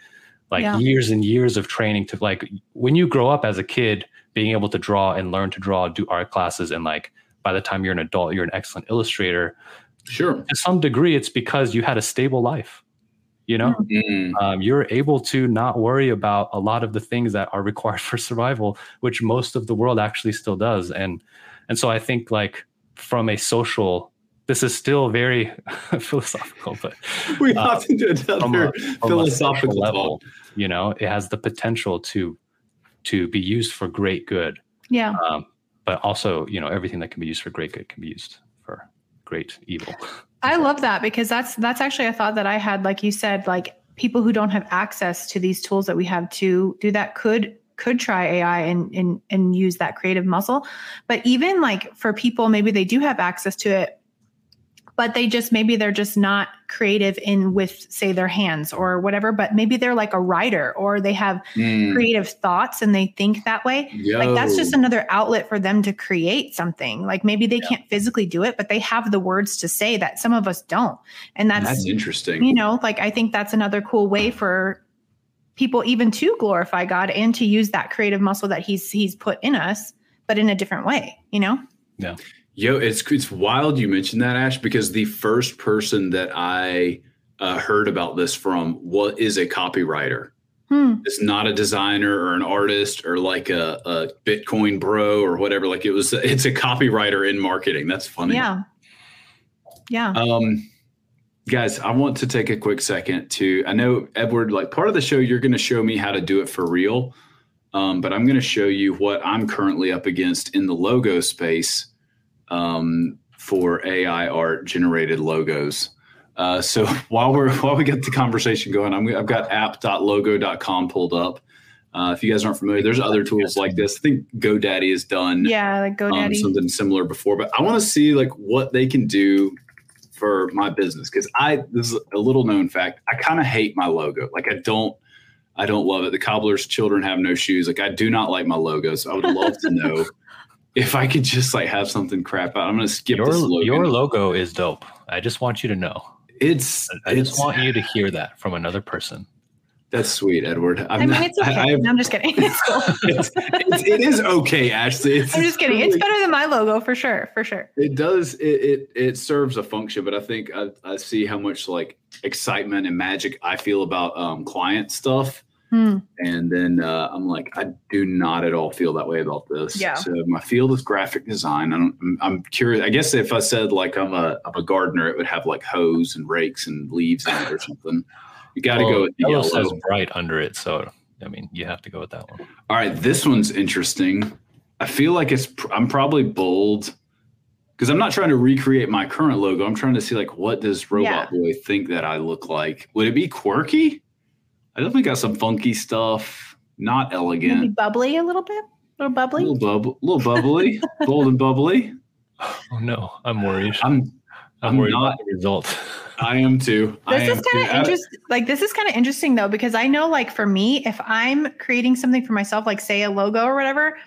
like Yeah. years and years of training to like, when you grow up as a kid, being able to draw and learn to draw, do art classes, and like by the time you're an adult, you're an excellent illustrator. Sure. To some degree, it's because you had a stable life. You know, Mm. um, you're able to not worry about a lot of the things that are required for survival, which most of the world actually still does. And and so I think like from a social, this is still very philosophical, but We Uh, hopped into from another a, from a social philosophical level, you know, it has the potential to to be used for great good. Yeah. Um, but also, you know, everything that can be used for great good can be used for great evil. I love that because that's that's actually a thought that I had. Like you said, like people who don't have access to these tools that we have to do that could could try AI and and and use that creative muscle. But even like for people, maybe they do have access to it, but they just maybe they're just not creative in with say their hands or whatever. But maybe they're like a writer or they have Mm. creative thoughts and they think that way like that's just another outlet for them to create something like maybe they can't physically do it but they have the words to say that some of us don't and that's, That's interesting. you know like i think that's another cool way for people even to glorify god and to use that creative muscle that he's he's put in us but in a different way you know Yo, it's it's wild you mentioned that, Ash, because the first person that I uh, heard about this from what is a copywriter. hmm. It's not a designer or an artist or like a, a Bitcoin bro or whatever. Like it was, it's a copywriter in marketing. That's funny. yeah yeah Um, guys, I want to take a quick second to. I know Edward, like part of the show, you're going to show me how to do it for real, um, but I'm going to show you what I'm currently up against in the logo space um, for AI art generated logos. Uh, so while we're while we get the conversation going, I'm, I've got app.logo.com pulled up. Uh, if you guys aren't familiar, there's other tools like this. I think GoDaddy has done yeah like um, godaddy something similar before, but I want to see like what they can do for my business because I this is a little known fact. I kind of hate my logo. Like I don't. I don't love it. The cobbler's children have no shoes. Like I do not like my logos. I would love to know if I could just like have something crap out. I'm gonna skip Your this logo. your logo is dope. I just want you to know. it's I it's just want you to hear that from another person. that's sweet, Edward. I'm I mean, not- it's okay. I- I have- no, I'm just kidding. It's cool. it's, it's, it is okay, Ashley. It's, I'm just kidding. It's better than my logo for sure. For sure. It does. It, it it serves a function, but I think I, I see how much like excitement and magic I feel about um, client stuff, Hmm. and then uh, I'm like, I do not at all feel that way about this. Yeah. So my field is graphic design. I don't, I'm, I'm curious. I guess if I said like I'm a I'm a gardener, it would have like hose and rakes and leaves in it or something. You got to Well, go with the yellow yellow. says bright under it, so I mean you have to go with that one. All right, this one's interesting. I feel like it's pr- I'm probably bold because I'm not trying to recreate my current logo. I'm trying to see like what does Robot Boy think that I look like? Would it be quirky? I definitely got some funky stuff. Not Maybe elegant. bubbly a little bit. A little A bubbly. little bubble, little bubbly, bold and bubbly. Oh no, I'm worried. I'm I'm, I'm worried not- about the result. I am too. I This am is kind of interesting. Like this is kind of interesting though, because I know, like for me, if I'm creating something for myself, like say a logo or whatever,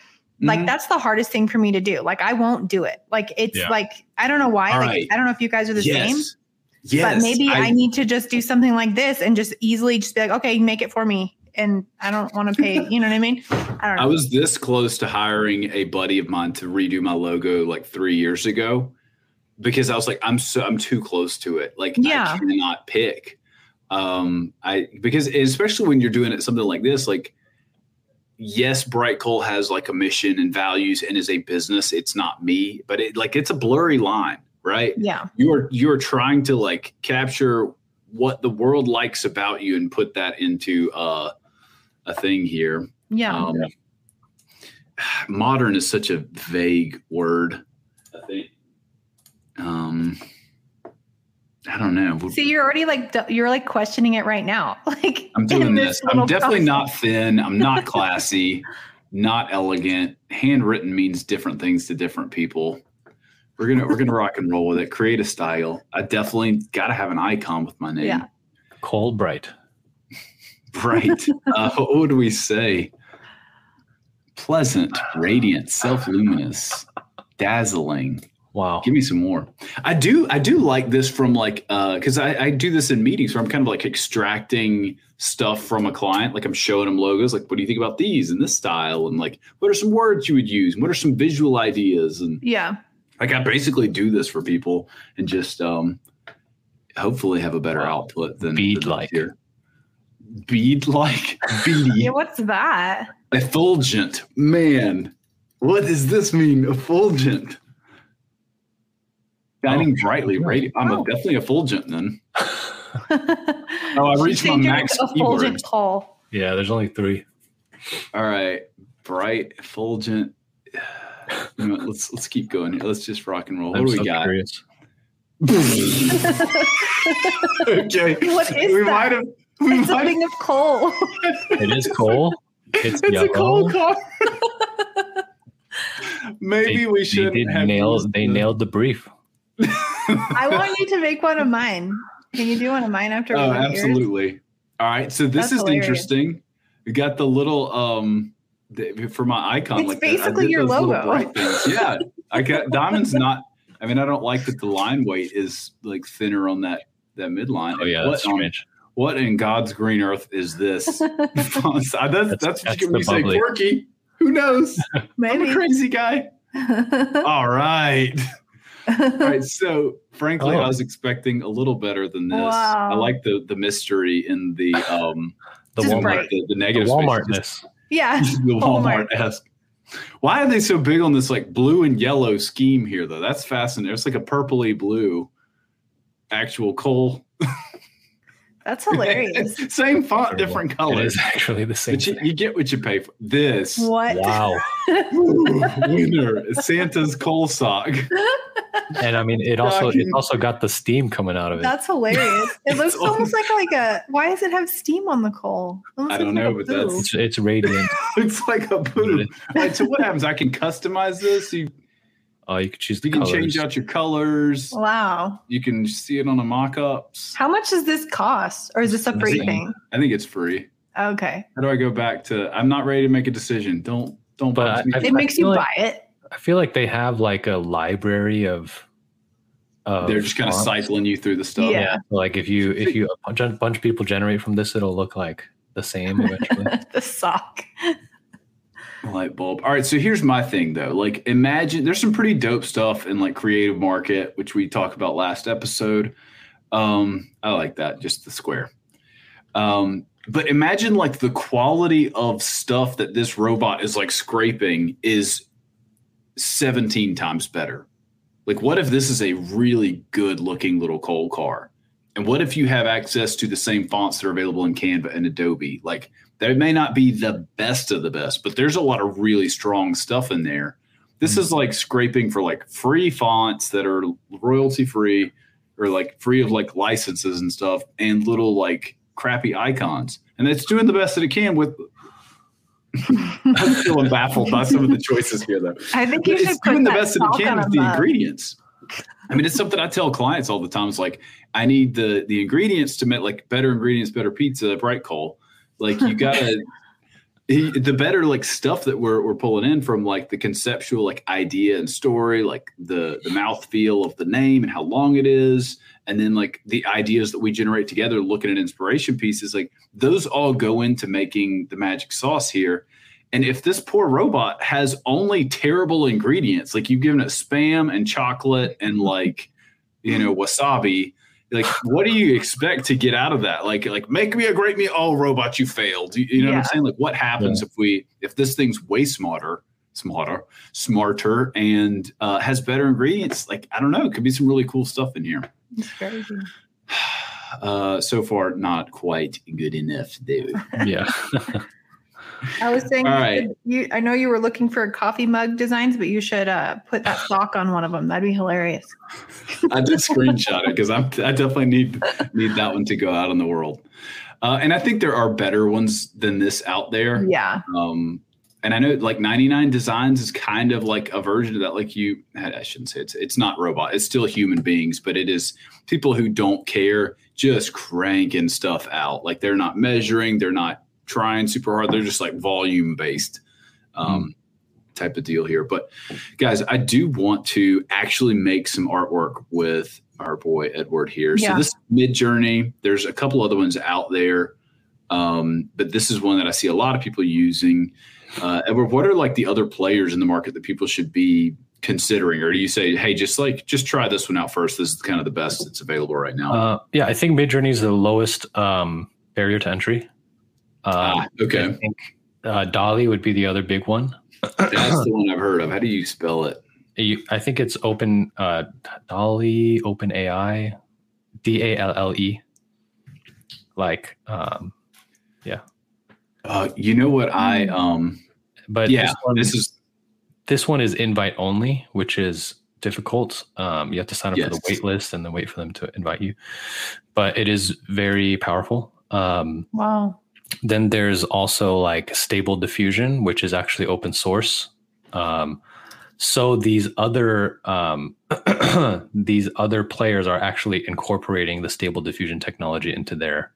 like Mhm. that's the hardest thing for me to do. Like I won't do it. Like it's Yeah. like I don't know why. All like right. I don't know if you guys are the same. Yes. But maybe I, need to just do something like this and just easily just be like, okay, make it for me. And I don't want to pay, you know what I mean? I don't know. I was this close to hiring a buddy of mine to redo my logo like three years ago because I was like, I'm so I'm too close to it. Like Yeah. I cannot pick. Um I because especially when you're doing it something like this, like yes, Bright Coal has like a mission and values and is a business. It's not me, but it like it's a blurry line, right? yeah. You're you're trying to like capture what the world likes about you and put that into uh a thing here. Yeah. Um, modern is such a vague word. I think. Um, I don't know. See, you're already like, you're like questioning it right now. Like I'm doing in this. I'm little definitely not thin. I'm not classy. not elegant. Handwritten means different things to different people. We're gonna we're gonna rock and roll with it. Create a style. I definitely got to have an icon with my name. Yeah. Cold bright. Right. uh, what would we say? Pleasant, radiant, self luminous, dazzling. Wow. Give me some more. I do. I do like this from like uh because I, I do this in meetings where I'm kind of like extracting stuff from a client. Like I'm showing them logos. Like, what do you think about these and this style? And like, what are some words you would use? What are some visual ideas? And Yeah. Like, I basically do this for people and just um hopefully have a better Wow. output than Bead-like. than here. Bead like beady. Yeah. What's that? Effulgent. Man, what does this mean? Effulgent. Shining brightly, radiant. I'm a, Oh. definitely effulgent then. oh, I reached my max a fulgent call. yeah, there's only three. All right, bright, effulgent. You know what, let's let's keep going here. Let's just rock and roll. What I'm do we so got? curious. okay. What is we that? might have. We It's might have. something of coal. It is coal. It's, It's yellow. a cold car. Maybe They- we should did have nail. They nailed the brief. I want you to make one of mine. Can you do one of mine after? Oh, we hear? absolutely. All right. So this That's is hilarious. interesting. We got the little um the, for my icon. It's like that, I basically your logo. bright things. Yeah. I got diamonds not I mean, I don't like that the line weight is like thinner on that that midline. Oh yeah, what, that's on- strange. what in God's green earth is this? that's, that's, that's, that's what you the you say bubbly. quirky. Who knows? I'm a crazy guy. All right. All right. So frankly, Oh. I was expecting a little better than this. Wow. I like the the mystery in the um The Just Walmart. the, the The negative space. Walmartness. Yeah. Walmart esque. Why are they so big on this like blue and yellow scheme here though? That's fascinating. It's like a purpley blue actual coal. That's hilarious. Same font, Incredible. different colors. is actually the same. But you, you get what you pay for. This What? Wow. Ooh, winner, Santa's coal sock. And I mean, it also it also got the steam coming out of it. That's hilarious. It looks It's almost like like a. Why does it have steam on the coal? Almost I don't like know, but that's- It's, it's radiant. it's like a boob. All right, so what happens? I can customize this. You Oh, you could choose the you can colors. change out your colors. Wow. You can see it on the mock-ups. How much does this cost, or is this a free Nothing. thing? I think it's free. Okay. How do I go back to? I'm not ready to make a decision. Don't don't. But box me. I- It makes you feel buy it. I feel like they have like a library of. of They're just kind of cycling you through the stuff. Yeah. Yeah. Like if you if you a bunch bunch of people generate from this, it'll look like the same eventually. the sock. Light bulb. All right, so here's my thing though. Like, imagine there's some pretty dope stuff in like creative market, which we talked about last episode. Um, I like that, just the square. Um, but imagine like the quality of stuff that this robot is like scraping is 17 times better. Like, what if this is a really good looking little coal car? And what if you have access to the same fonts that are available in Canva and Adobe? Like, they may not be the best of the best, but there's a lot of really strong stuff in there. This is hmm. like scraping for like free fonts that are royalty free or like free of like licenses and stuff and little like crappy icons. And it's doing the best that it can with. I'm feeling baffled by some of the choices here, though. I think you But should it's put doing the best that it can with the mug. ingredients. I mean, it's something I tell clients all the time. It's like I need the the ingredients to make like better ingredients, better pizza, bright coal. Like you gotta he, the better like stuff that we're we're pulling in from like the conceptual like idea and story, like the the mouth feel of the name and how long it is, and then like the ideas that we generate together, looking at inspiration pieces, like those all go into making the magic sauce here. And if this poor robot has only terrible ingredients, like you've given it spam and chocolate and like, you know, wasabi, like what do you expect to get out of that? Like, like make me a great meal. Oh, robot, you failed. You, you know what I'm saying? Like, what happens if we if this thing's way smarter, smarter, smarter, and uh, has better ingredients? Like, I don't know. It could be some really cool stuff in here. It's crazy. Uh, so far, not quite good enough, though. yeah. I was saying, you right. you, I know you were looking for coffee mug designs, but you should uh, put that sock on one of them. That'd be hilarious. I did screenshot it because I'm I definitely need need that one to go out in the world. Uh, and I think there are better ones than this out there. Yeah. Um, and I know like 99 Designs is kind of like a version of that. Like you, I shouldn't say it's it's not robot. It's still human beings, but it is people who don't care just cranking stuff out. Like they're not measuring, they're not trying super hard. They're just like volume based. Um, type of deal here. But guys, I do want to actually make some artwork with our boy Edward here. Yeah. So this Midjourney, there's a couple other ones out there, um, but this is one that I see a lot of people using. Uh, Edward, what are like the other players in the market that people should be considering, or do you say, hey, just like just try this one out first? This is kind of the best that's available right now. Uh, yeah, I think Midjourney is the lowest um, barrier to entry. Um, ah, okay, I think uh, DALL-E would be the other big one. that's the one I've heard of. How do you spell it? You- I think it's open uh, DALL-E, Open AI, D A L L E. Like, um, yeah. Uh, you know what I um but yeah this one, this is this one is invite only, which is difficult. Um, you have to sign up for the wait list and then wait for them to invite you. But it is very powerful. Um, Wow. Then there's also like stable diffusion which is actually open source um, so these other um, these other players are actually incorporating the stable diffusion technology into their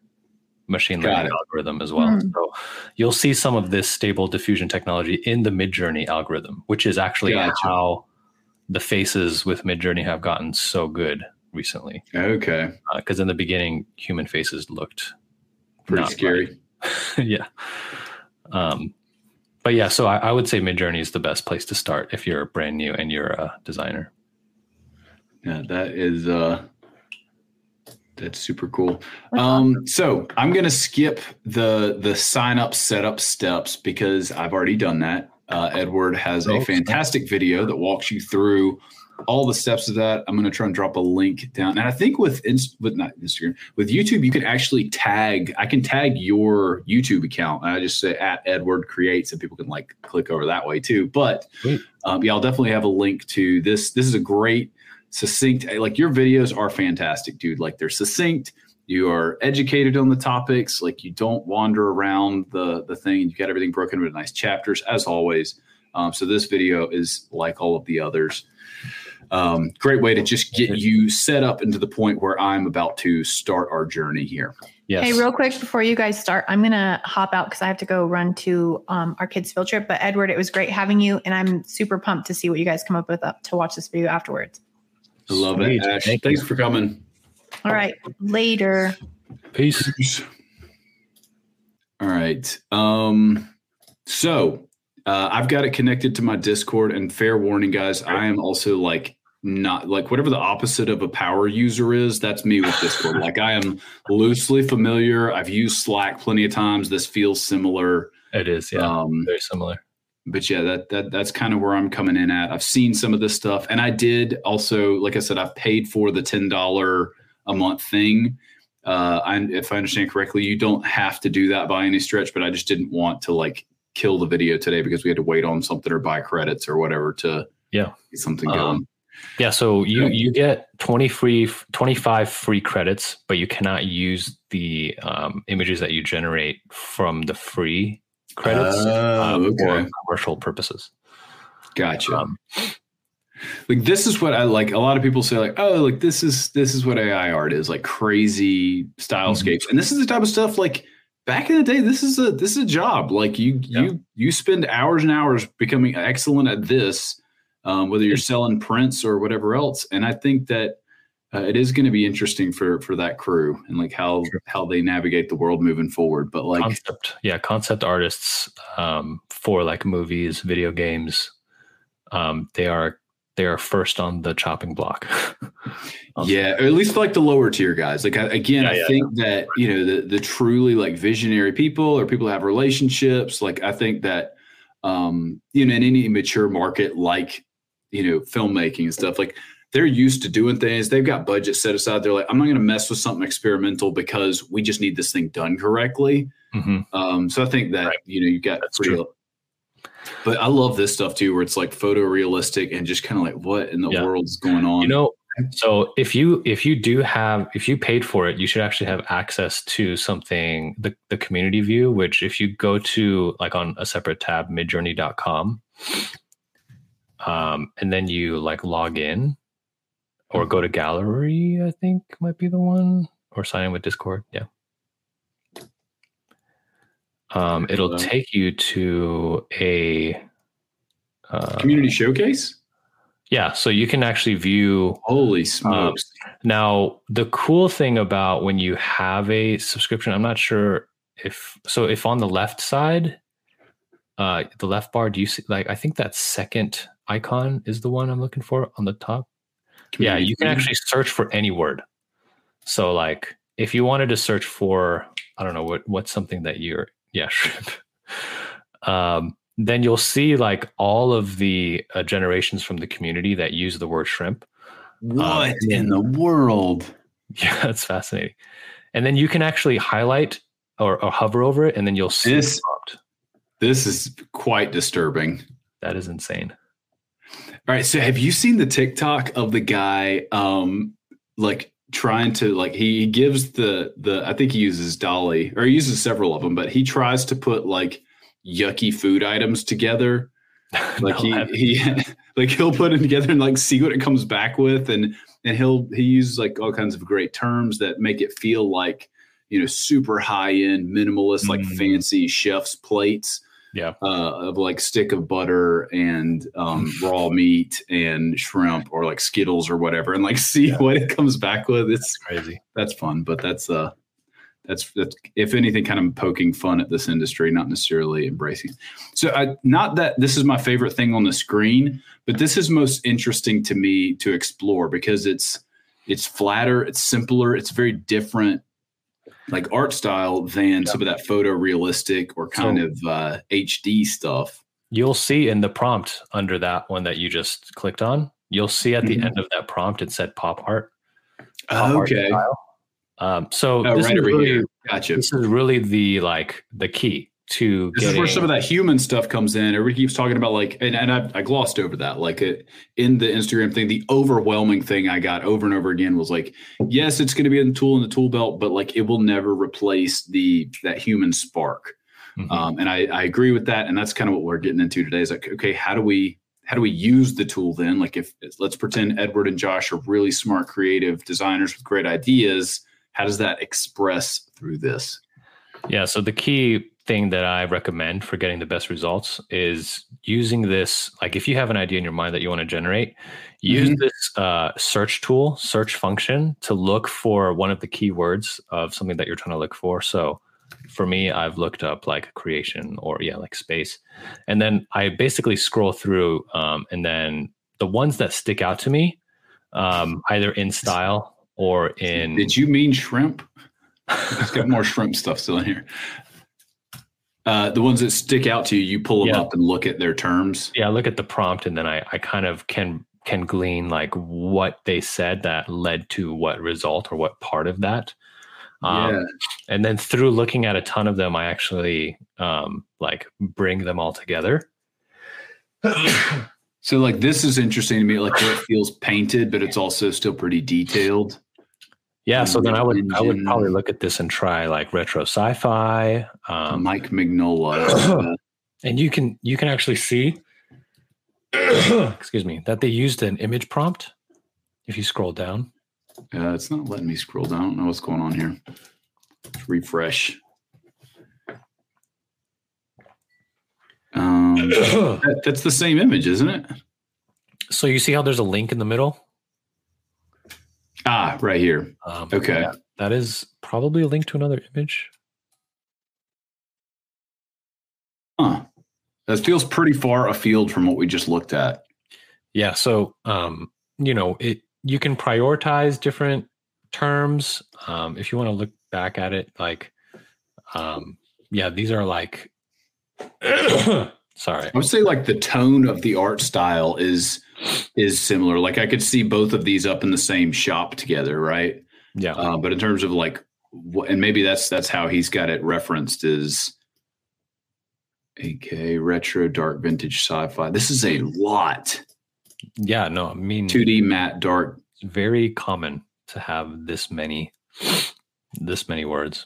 machine Got learning it. algorithm as well Hmm. so you'll see some of this stable diffusion technology in the midjourney algorithm which is actually Gotcha. how the faces with midjourney have gotten so good recently okay, because in the beginning human faces looked pretty not scary. yeah. Um, but yeah, so I, I would say Midjourney is the best place to start if you're brand new and you're a designer. Yeah, that is uh that's super cool. Um so I'm gonna skip the the sign up setup steps because I've already done that. Uh, Edward has a Oh, fantastic video that walks you through all the steps of that. I'm going to try and drop a link down. And I think with Inst- with not Instagram, with YouTube, you can actually tag. I can tag your YouTube account. And I just say at Edward Creates, and people can like click over that way too. But um, yeah, I'll definitely have a link to this. This is a great succinct. Like your videos are fantastic, dude. Like they're succinct. You are educated on the topics. Like you don't wander around the the thing. And You got everything broken into nice chapters, as always. Um, so this video is like all of the others. Um, great way to just get you set up into the point where I'm about to start our journey here. Yes. Hey, real quick before you guys start, I'm gonna hop out because I have to go run to um, our kids' field trip. But Edward, it was great having you, and I'm super pumped to see what you guys come up with up to watch this video afterwards. I love Sweet. it, Ash. Thank Thanks you. for coming. All right, later. Peace. All right. Um, so uh, I've got it connected to my Discord, and fair warning, guys, I am also like not like whatever the opposite of a power user is. That's me with Discord. like I am loosely familiar. I've used Slack plenty of times. This feels similar. It is, yeah. Um, very similar. but yeah, that that that's kind of where I'm coming in at. I've seen some of this stuff, and I did also, like I said, I've paid for the ten dollar a month thing. Uh, I, if I understand correctly, you don't have to do that by any stretch, but I just didn't want to like kill the video today because we had to wait on something or buy credits or whatever to Yeah. get something Um. Yeah, so you you get 20 free 25 free credits, but you cannot use the um, images that you generate from the free credits Oh, um, for commercial purposes. Gotcha. Um, like this is what I like. A lot of people say like, oh, like this is this is what AI art is, like crazy stylescapes, and this is the type of stuff like back in the day. This is a this is a job. Like you Yeah. you you spend hours and hours becoming excellent at this, um, whether you're selling prints or whatever else. And I think that uh, it is going to be interesting for for that crew and like how Sure. how they navigate the world moving forward. But like, concept, yeah, concept artists um, for like movies, video games, um, they are they are first on the chopping block. Um, yeah, or at least like the lower tier guys. Like I, again, Yeah, I yeah, think that you know the the truly like visionary people or people who have relationships. Like I think that um, you know in any mature market like you know filmmaking and stuff like they're used to doing things. They've got budget set aside. They're like, I'm not going to mess with something experimental because we just need this thing done correctly. Mhm. Um, so I think that Right. you know you got That's pretty. true. But I love this stuff too, where it's like photorealistic and just kind of like what in the Yeah. world's going on. You know, so if you if you do have if you paid for it, you should actually have access to something the the community view, which if you go to like on a separate tab, midjourney.com, um, and then you like log in or go to gallery, I think might be the one, or sign in with Discord. Yeah. Um, it'll take you to a uh, community showcase. Yeah, so you can actually view Holy smokes! Now, the cool thing about when you have a subscription, I'm not sure if so. If on the left side, uh, the left bar, do you see like I think that second icon is the one I'm looking for on the top? Yeah, you can actually search for any word. So, like, if you wanted to search for, I don't know what what's something that you're, yeah, shrimp. Um, then you'll see like all of the uh, generations from the community that use the word shrimp. What um, in the world? Yeah, that's fascinating. And then you can actually highlight or, or hover over it, and then you'll see This-. This is quite disturbing. That is insane. All right, so have you seen the TikTok of the guy um like trying to like he gives the the I think he uses DALL-E or he uses several of them, but he tries to put like yucky food items together. Like No, he he like he'll put it together and like see what it comes back with and and he'll he uses like all kinds of great terms that make it feel like you know super high end minimalist like Mm. fancy chef's plates yeah, uh, of like stick of butter and um, raw meat and shrimp or like Skittles or whatever, and like see Yeah. what it comes back with. It's crazy. that's fun, but that's uh that's that's if anything kind of poking fun at this industry, not necessarily embracing. it. So I not that this is my favorite thing on the screen, but this is most interesting to me to explore because it's it's flatter, it's simpler, it's very different like art style than some of that photorealistic or kind So- of uh, HD stuff. You'll see in the prompt under that one that you just clicked on. You'll see at the Mhm. end of that prompt it said pop art. pop art Okay. style. Um, so Oh, this right is really. Gotcha. This is really the like the key to This getting. is where some of that human stuff comes in. Everybody keeps talking about like, and, and I, I glossed over that. Like it, in the Instagram thing, the overwhelming thing I got over and over again was like, yes, it's going to be in the tool in the tool belt, but like it will never replace the that human spark. Mhm. Um, and I, I agree with that. And that's kind of what we're getting into today. Is like, okay, how do we how do we use the tool then? Like, if let's pretend Edward and Josh are really smart, creative designers with great ideas. How does that express through this. Yeah. So the key thing that I recommend for getting the best results is using this. Like, if you have an idea in your mind that you want to generate, use mm-hmm. this uh, search tool, search function to look for one of the keywords of something that you're trying to look for. So, for me, I've looked up like creation or yeah, like space, and then I basically scroll through, um, and then the ones that stick out to me, um, either in style or in. Did you mean shrimp? Let's get more shrimp stuff still in here. Uh, the ones that stick out to you, you pull them yeah. up and look at their terms. Yeah, look at the prompt, and then I, I kind of can can glean like what they said that led to what result or what part of that. Um, yeah. And then through looking at a ton of them, I actually um, like bring them all together. so like this is interesting to me, like where it feels painted, but it's also still pretty detailed. Yeah, so then I would engine. I would probably look at this and try like retro sci-fi. Um, Mike Mignola, and you can you can actually see, excuse me, that they used an image prompt. If you scroll down, uh, it's not letting me scroll down. I don't know what's going on here. Let's refresh. Um, that, that's the same image, isn't it? So you see how there's a link in the middle? Ah, right here. Um, okay. Yeah, that is probably a link to another image. Huh. That feels pretty far afield from what we just looked at. Yeah. So, um, you know, it you can prioritize different terms. Um, if you want to look back at it, like, um, yeah, these are like, sorry. I would say like the tone of the art style is is similar. Like I could see both of these up in the same shop together, right? Yeah. Uh, but in terms of like, and maybe that's that's how he's got it referenced is AK retro dark vintage sci-fi. This is a lot. Yeah, no, I mean 2D matte dark. It's very common to have this many this many words.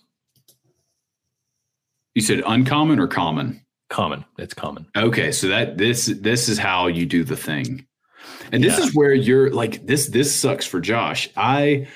You said uncommon or common? Common. It's common. Okay, so that this this is how you do the thing. And this yeah. is where you're like this this sucks for Josh. I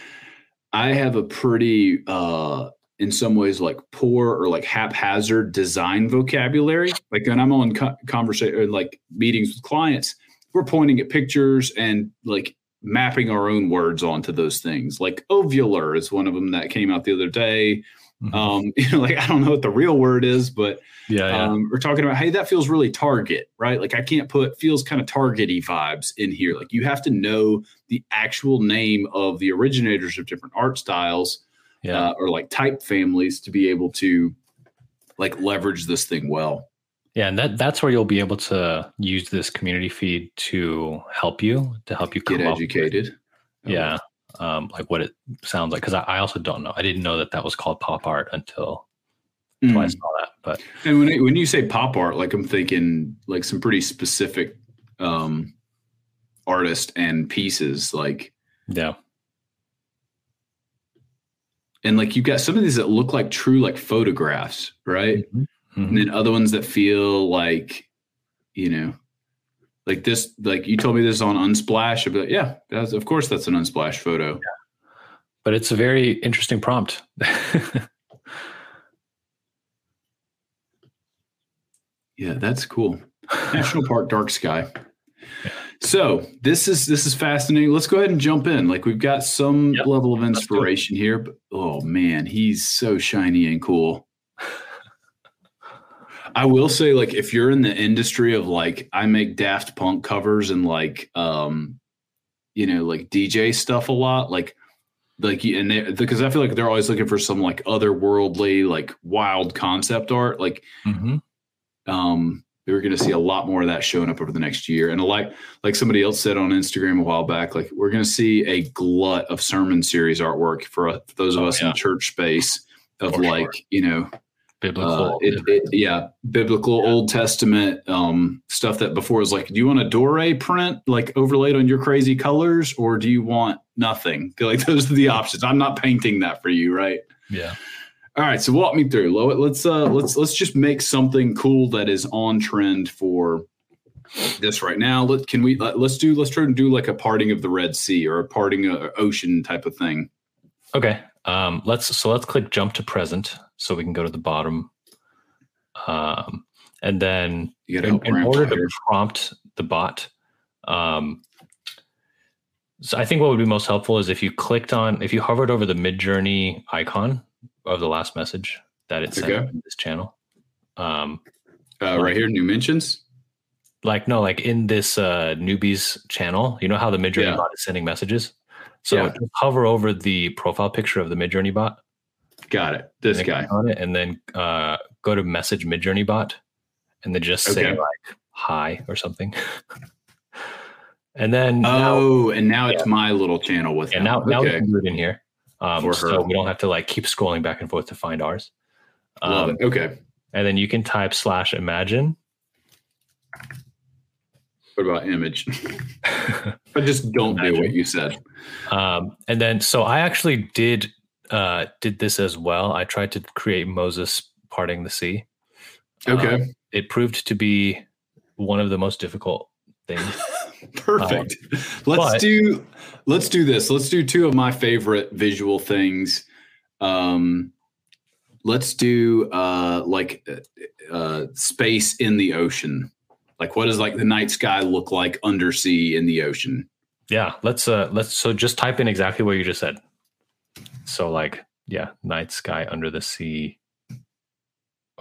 I have a pretty uh in some ways like poor or like haphazard design vocabulary. Like when I'm on co- conversation like meetings with clients, we're pointing at pictures and like mapping our own words onto those things. Like ovular is one of them that came out the other day. Mm-hmm. Um, you know, like I don't know what the real word is, but yeah, yeah. Um, we're talking about hey, that feels really target, right? Like I can't put feels kind of targety vibes in here. Like you have to know the actual name of the originators of different art styles, yeah, uh, or like type families to be able to like leverage this thing well. Yeah, and that that's where you'll be able to use this community feed to help you to help you get educated. With, yeah, um, like what it sounds like because I, I, also don't know. I didn't know that that was called pop art until, mm. I saw that. But and when it, when you say pop art, like I'm thinking like some pretty specific um, artist and pieces, like yeah. And like you got some of these that look like true like photographs, right? Mm-hmm. Mm-hmm. And then other ones that feel like, you know, like this, like you told me this on Unsplash. I'd be like, yeah, that's, of course that's an Unsplash photo. Yeah. But it's a very interesting prompt. yeah, that's cool. National Park Dark Sky. So this is this is fascinating. Let's go ahead and jump in. Like we've got some yep. level of inspiration here, but oh man, he's so shiny and cool. I will say, like, if you're in the industry of like, I make Daft Punk covers and like, um, you know, like DJ stuff a lot, like, like, and because I feel like they're always looking for some like otherworldly, like wild concept art. Like, mm-hmm. Um, we are going to see a lot more of that showing up over the next year. And like, like somebody else said on Instagram a while back, like we're going to see a glut of sermon series artwork for, uh, for those of oh, us yeah. in church space of for like, sure. you know, biblical. Uh, it, it, yeah, biblical yeah. Old Testament um, stuff that before was like, do you want a Dore print like overlaid on your crazy colors, or do you want nothing? Like those are the options. I'm not painting that for you, right? Yeah. All right, so walk me through. Let's uh let's let's just make something cool that is on trend for this right now. Let can we let, us do let's try to do like a parting of the Red Sea or a parting of ocean type of thing. Okay. Um, let's so let's click jump to present so we can go to the bottom. Um, and then in, in order to prompt the bot, um, so I think what would be most helpful is if you clicked on, if you hovered over the Midjourney icon of the last message that it sent Okay. in this channel. Um, Uh, right here, new mentions. like no, like in this uh, newbies channel, you know how the Midjourney Yeah. bot is sending messages. So Yeah. just hover over the profile picture of the Midjourney bot. Got it. This guy. on it, and then uh, go to message Midjourney bot, and then just say Okay. like hi or something. and then now, Oh, and now it's my little channel with yeah, now, now we can do it in here. Um, so we don't have to like keep scrolling back and forth to find ours. Um. Okay. and then you can type slash imagine. What about image? I just don't do what you said. Um, and then, so I actually did uh, did this as well. I tried to create Moses parting the sea. Okay. Um, it proved to be one of the most difficult things. Perfect. let's but- do let's do this. Let's do two of my favorite visual things. Um let's do uh like uh, uh space in the ocean. Like what does like the night sky look like undersea in the ocean? Yeah, let's uh let's so just type in exactly what you just said. So like yeah, night sky under the sea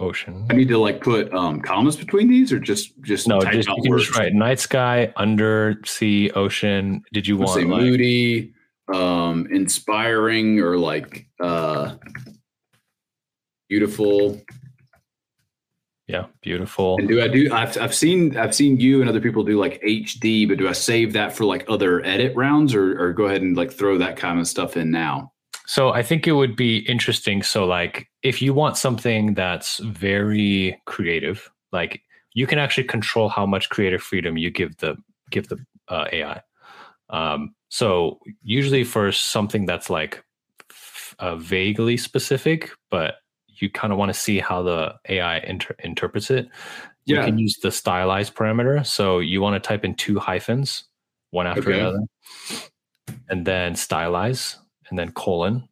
ocean. I need to like put um commas between these or just just No, type just out you can just write night sky under sea ocean. Did you want say like moody, um, inspiring, or like uh, beautiful. yeah, beautiful. And do I do? I've I've seen I've seen you and other people do like HD, but do I save that for like other edit rounds, or or go ahead and like throw that kind of stuff in now? So I think it would be interesting. So like if you want something that's very creative, like you can actually control how much creative freedom you give the give the uh, AI. Um, so usually for something that's like f- uh, vaguely specific, but you kind of want to see how the AI inter- interprets it. You can use the stylized parameter. So you want to type in two hyphens, one after Okay. another, and then stylize, and then colon.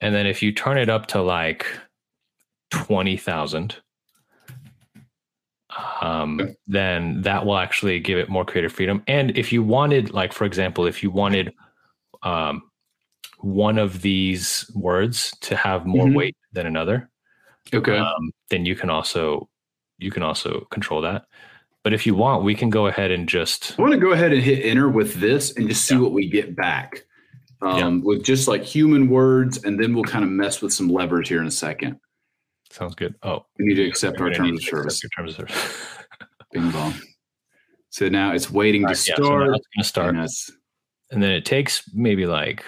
And then if you turn it up to like 20,000, um, Okay. then that will actually give it more creative freedom. And if you wanted, like, for example, if you wanted um, one of these words to have more Mhm. weight than another, Okay. um, then you can also you can also control that. But if you want, we can go ahead and just I want to go ahead and hit enter with this and just see Yeah. what we get back. Um, with just like human words, and then we'll kind of mess with some levers here in a second. sounds good. Oh, We need to accept our terms of to service. terms of service. Bing bong. So now it's waiting All to right, yeah, so now start. it's gonna start. and and then it takes maybe like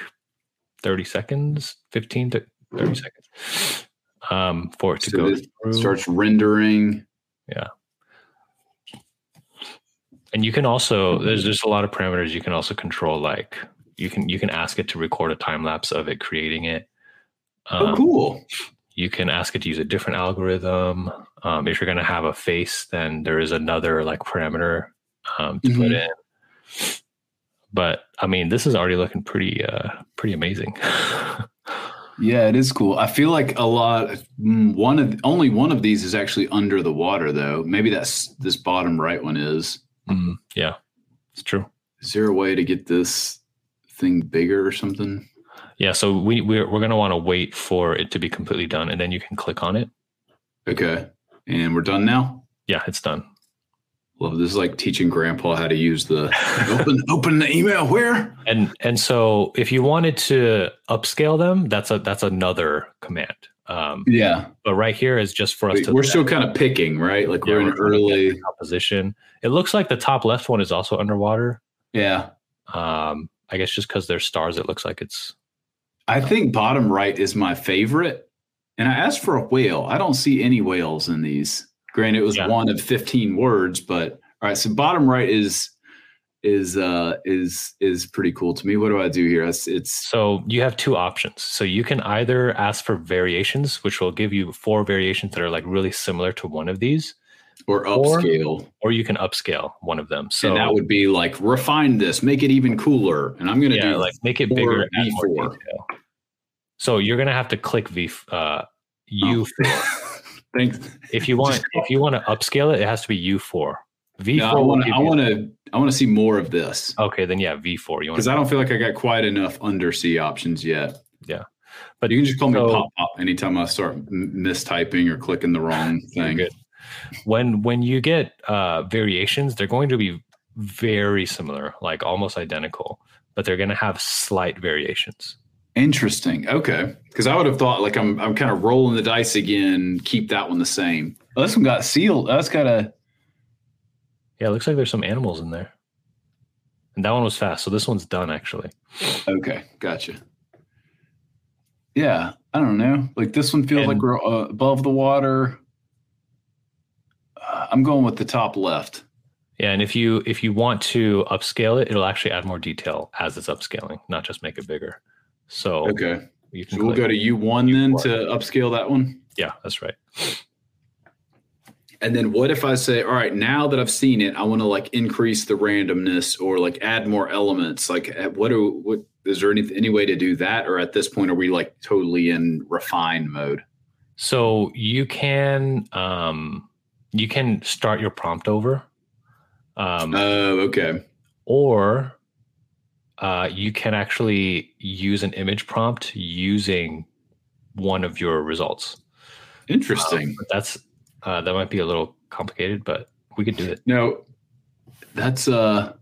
30 seconds 15 to 30 seconds um, for it to So go through starts rendering. Yeah. And you can also there's just a lot of parameters you can also control like you can you can ask it to record a time lapse of it creating it Oh, Um, cool. you can ask it to use a different algorithm um, if you're going to have a face then there is another like parameter um, to put Mhm. in but i mean this is already looking pretty uh pretty amazing Yeah, it is cool. I feel like a lot. mm, One of only one of these is actually under the water, though. Maybe that's this bottom right one is. Mm, yeah it's true Is there a way to get this thing bigger or something? Yeah, so we we're, we're gonna want to wait for it to be completely done, and then you can click on it. Okay, and we're done now. Yeah, it's done. Love this is like teaching Grandpa how to use the open open the email. Where? And and so if you wanted to upscale them, that's a that's another command. Um, Yeah, but right here is just for us to we're still kind of picking, right? Like we're Yeah, in we're to get early. the composition. It looks like the top left one is also underwater. Yeah, Um, I guess just because they're stars, it looks like it's I think bottom right is my favorite. And I asked for a whale. I don't see any whales in these. Granted, it was Yeah. one of 15 words, but all right. So bottom right is is uh is is pretty cool to me. What do I do here? It's, it's So you have two options. So you can either ask for variations, which will give you four variations that are like really similar to one of these, or Or- upscale. or you can upscale one of them. So and that would be like refine this, make it even cooler. And I'm gonna yeah, do like make it bigger, add V4. detail. So you're gonna have to click V uh, U4. Oh. Thanks. If you want, if you want to upscale it, it has to be U4. V4. No, I want to. I want to. I want to see more of this Okay, then yeah, V4. You want because I don't feel like I got quite enough undersea options yet. Yeah but You can just call me pop pop anytime I start mistyping or clicking the wrong thing. good. When when you get uh, variations, they're going to be very similar, like almost identical, but they're going to have slight variations. Interesting. Okay, because I would have thought like I'm I'm kind of rolling the dice again. Keep that one the same. Oh, this one got sealed. That's got a. Yeah, it looks like there's some animals in there. And that one was fast, so this one's done actually. Okay, gotcha. Yeah, I don't know. Like this one feels like we're uh, above the water. I'm going with the top left. Yeah, and if you if you want to upscale it, it'll actually add more detail as it's upscaling, not just make it bigger. So Okay, you so we'll go to U1 then to upscale that one. yeah, that's right. And then what if I say, all right, now that I've seen it, I want to like increase the randomness or like add more elements? Like, what do what is there any any way to do that? Or at this point, are we like totally in refine mode? So you can um you can start your prompt over. Um Oh, okay. or uh, you can actually use an image prompt using one of your results. Interesting. But that's uh, that might be a little complicated, but we could do it. No, that's uh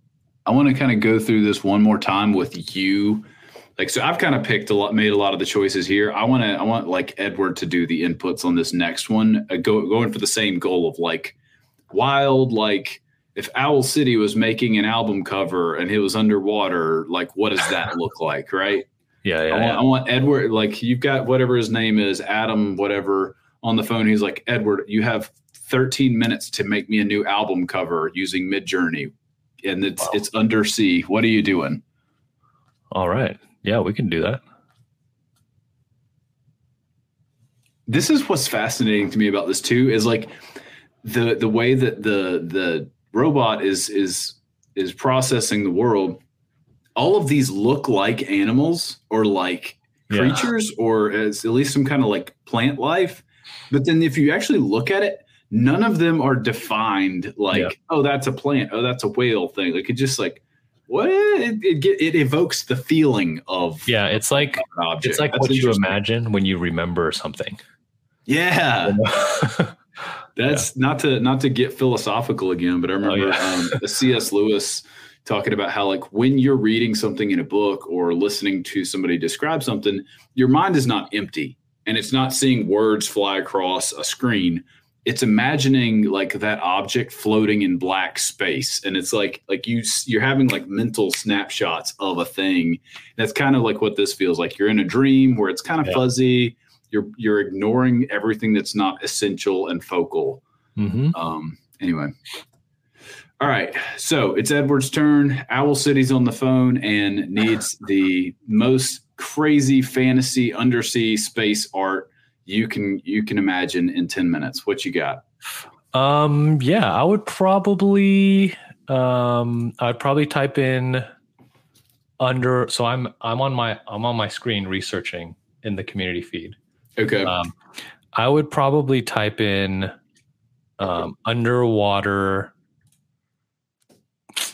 I want to kind of go through this one more time with you. Like so I've kind of picked a lot made a lot of the choices here. I want to I want like Edward to do the inputs on this next one. Uh, go going for the same goal of like wild like if Owl City was making an album cover and it was underwater, like what does that look like, right? Yeah, yeah, I, want, yeah. I want Edward, like you've got whatever his name is, Adam, whatever, on the phone. He's like, Edward, you have 13 minutes to make me a new album cover using Midjourney and it's Wow. it's undersea. What are you doing? All right. Yeah, we can do that. This is what's fascinating to me about this too. Is like the the way that the the robot is is is processing the world. All of these look like animals or like Yeah. creatures or as at least some kind of like plant life. But then if you actually look at it, none of them are defined like, Yeah. oh, that's a plant, oh, that's a whale thing. Like it just like what it it, get, it evokes the feeling of Yeah, it's like it's like That's what you imagine when you remember something. Yeah. That's not to not to get philosophical again, but I remember Oh, yeah. um, C.S. Lewis talking about how like when you're reading something in a book or listening to somebody describe something, your mind is not empty and it's not seeing words fly across a screen. It's imagining like that object floating in black space, and it's like like you you're having like mental snapshots of a thing. That's kind of like what this feels like. You're in a dream where it's kind of Yeah. fuzzy. You're you're ignoring everything that's not essential and focal. hmm Um, anyway. All right. So it's Edward's turn. Owl City's on the phone and needs the most crazy fantasy undersea space art you can you can imagine in 10 minutes. What you got? Um, yeah, I would probably um I'd probably type in under so I'm I'm on my I'm on my screen researching in the community feed. Okay. Um I would probably type in um underwater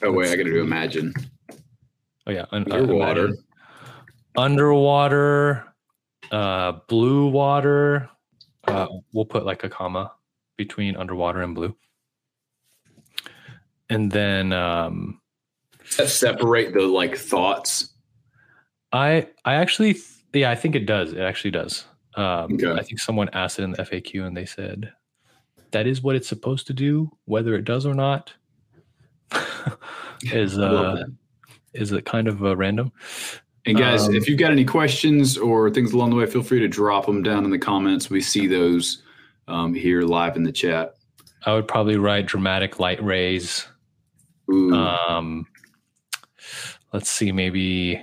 oh wait, I gotta do imagine. oh yeah, un- uh, Underwater. imagine. underwater uh blue water uh we'll put like a comma between underwater and blue. And then um separate the like thoughts. I I actually yeah I think it does it actually does. Um, Okay. I think someone asked it in the FAQ and they said that is what it's supposed to do, whether it does or not. is uh is it kind of uh, random? And guys, Um, if you've got any questions or things along the way, feel free to drop them down in the comments. We see those um, here live in the chat. I would probably write dramatic light rays. Ooh. Um, let's see, maybe.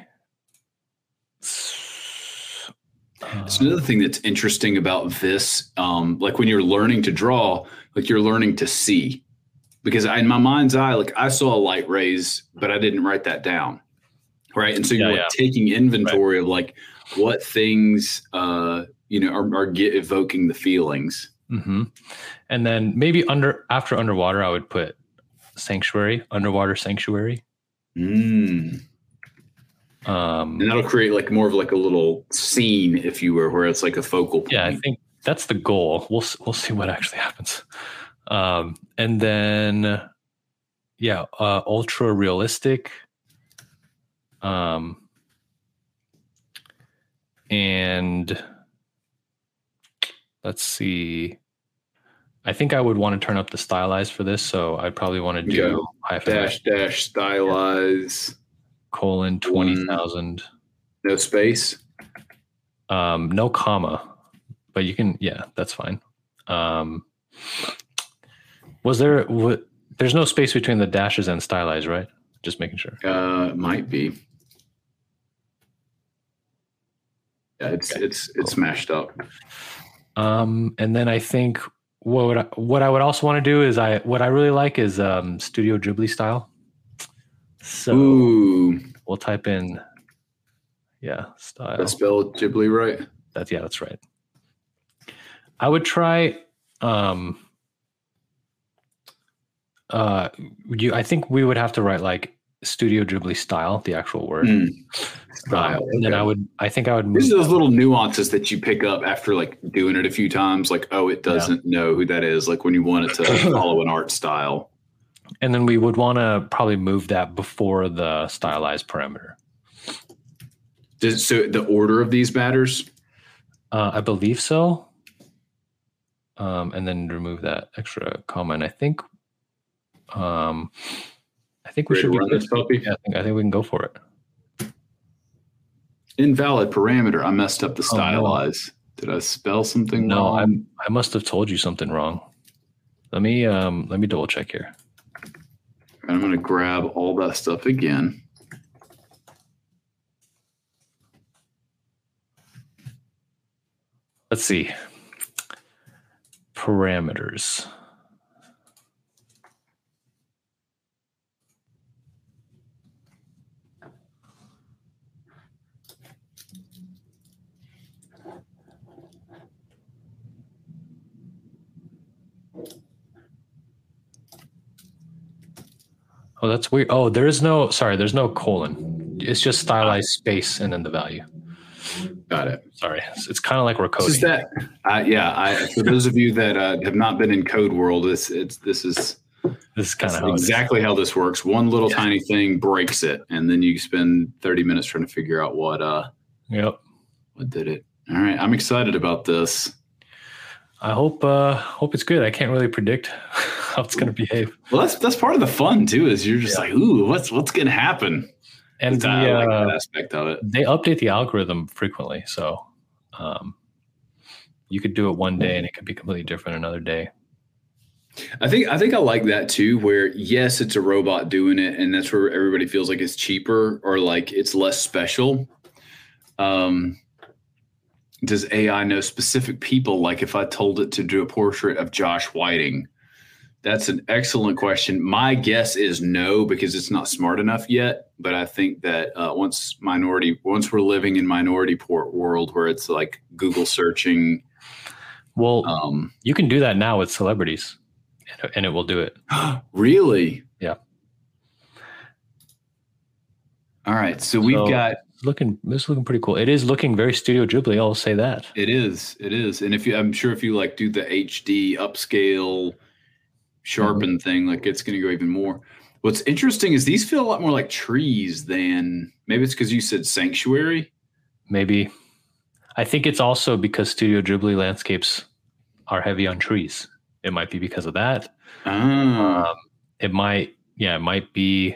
uh, It's another thing that's interesting about this. Um, like when you're learning to draw, like you're learning to see. Because I, in my mind's eye, like I saw a light rays, but I didn't write that down. Right? And so you're Yeah, taking inventory of like what things uh you know are, are get evoking the feelings. hmm And then maybe under after underwater, I would put sanctuary, underwater sanctuary. Mm. Um, And that'll create like more of like a little scene, if you were, where it's like a focal point. yeah, I think that's the goal. We'll we'll see what actually happens. Um, and then, yeah, uh, ultra realistic. Um, and let's see. I think I would want to turn up the stylize for this, so I'd probably want to do Yeah. hyphen dash dash stylize, colon twenty thousand. no space. Um, no comma, but you can. Yeah, that's fine. Um, was there? What, there's no space between the dashes and stylize, right? Just making sure. Uh, might be. Yeah, it's Okay, it's it's mashed up. Um, and then I think what would I, what I would also want to do is I what I really like is um, Studio Ghibli style. So Ooh, we'll type in, yeah, style. that spelled Ghibli right. That's yeah, that's right. I would try um uh you I think we would have to write like Studio Ghibli style, the actual word. Mm, Um, Style. and then. I would I think I would These are those little nuances that you pick up after like doing it a few times. Like, oh, it doesn't know who that is. Like when you want it to follow an art style. and then we would want to probably move that before the stylized parameter. Does, so the order of these matters. Uh, I believe so. Um, and then remove that extra comma. And I think um think we Ready should run this puppy? Yeah, I think I think we can go for it. Invalid parameter. I messed up the Oh, no. stylize. Did I spell something No, wrong? I'm I must have told you something wrong. Let me um let me double check here. I'm going to grab all that stuff again. Let's see. Parameters. Oh, that's weird. Oh, there is no, sorry, there's no colon. It's just stylized space and then the value. Got it. Sorry. It's, it's kind of like we're This is coding. that. Uh, yeah. I, for those of you that uh, have not been in code world, this it's this is This is kind of how it is. exactly how this works. One little Yeah. tiny thing breaks it, and then you spend 30 minutes trying to figure out what uh Yep. what did it. All right, I'm excited about this. I hope uh hope it's good. I can't really predict how it's going to behave. Well, that's that's part of the fun too. Is you're just Yeah. like, ooh, what's what's gonna happen? And the, I like uh, that aspect of it. they update the algorithm frequently, so um, you could do it one day and it could be completely different another day. I think I think I like that too. Where yes, it's a robot doing it, and that's where everybody feels like it's cheaper or like it's less special. Um, does AI know specific people? Like if I told it to do a portrait of Josh Whiting, that's an excellent question. My guess is no, because it's not smart enough yet. But I think that uh, once minority, once we're living in Minority Report world where it's like Google searching, Well, um, you can do that now with celebrities, and, it will do it. really, Yeah. All right, so we've So- got looking this is looking pretty cool. It is looking very Studio Ghibli. I'll say that. It is. It is. And if you, I'm sure if you like do the HD upscale sharpen thing, like it's going to go even more. What's interesting is these feel a lot more like trees than maybe it's because you said sanctuary. Maybe. I think it's also because Studio Ghibli landscapes are heavy on trees. It might be because of that. Ah, Um, it might, yeah, it might be.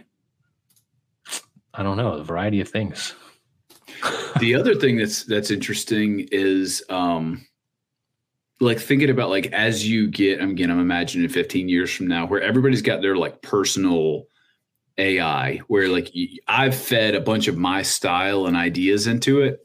I don't know, a variety of things. the other thing that's that's interesting is um like thinking about like as you get I'm again i'm imagining 15 years from now where everybody's got their like personal ai where like i've fed a bunch of my style and ideas into it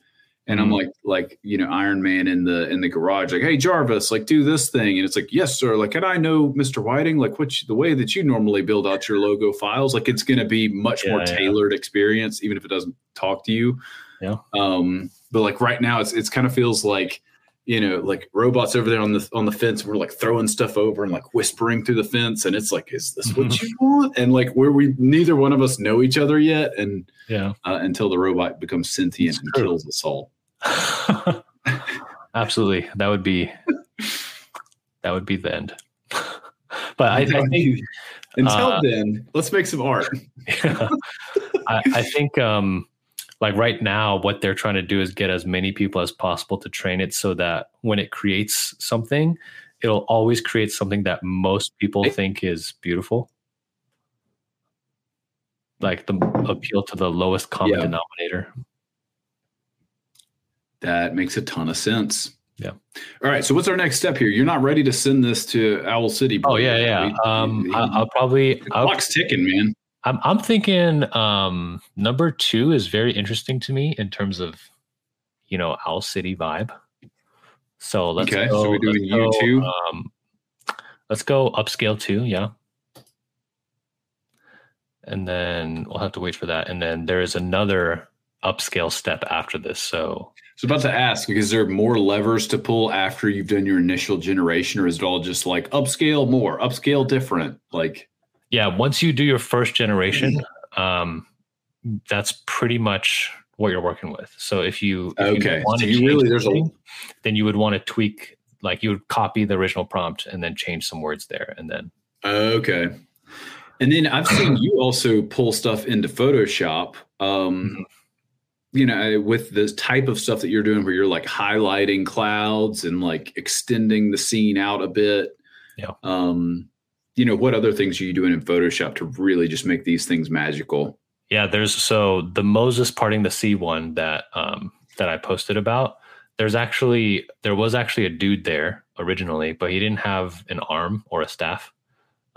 and I'm like, like you know, Iron Man in the in the garage, like, hey Jarvis, like do this thing, and it's like, yes, sir. Like, can I know, Mister Whiting, like what the way that you normally build out your logo files, like it's going to be much Yeah, more yeah. tailored experience, even if it doesn't talk to you. Yeah. Um, but like right now, it's it's kind of feels like you know, like robots over there on the on the fence. We're like throwing stuff over and like whispering through the fence, and it's like, is this what you want? And like where we neither one of us know each other yet, and Yeah. uh, until the robot becomes sentient and kills us all. Absolutely. That would be that would be the end. but I, I think Until uh, then, let's make some art. I, I think um like right now what they're trying to do is get as many people as possible to train it so that when it creates something it'll always create something that most people think is beautiful like the appeal to the lowest common Yeah. denominator That makes a ton of sense. Yeah. All right. So what's our next step here? You're not ready to send this to Owl City. oh yeah yeah um we- I, i'll probably the I'll, clock's ticking, man. I'm, I'm thinking um number two is very interesting to me in terms of you know owl city vibe so let's Okay, go, so we're doing let's you go, two? um let's go upscale two yeah and then we'll have to wait for that and then there is another upscale step after this so I was about to ask, is there more levers to pull after you've done your initial generation, or is it all just like upscale more, upscale different? Like, yeah once you do your first generation Mm-hmm. um that's pretty much what you're working with so if you if okay, want so to you really there's a then you would want to tweak like you would copy the original prompt and then change some words there and then Okay. And then I've seen you also pull stuff into Photoshop. Um, Mhm. You know, with this type of stuff that you're doing, where you're like highlighting clouds and like extending the scene out a bit. Yeah. Um, you know, what other things are you doing in Photoshop to really just make these things magical? yeah there's so the moses parting the sea one that um that i posted about there's actually there was actually a dude there originally but he didn't have an arm or a staff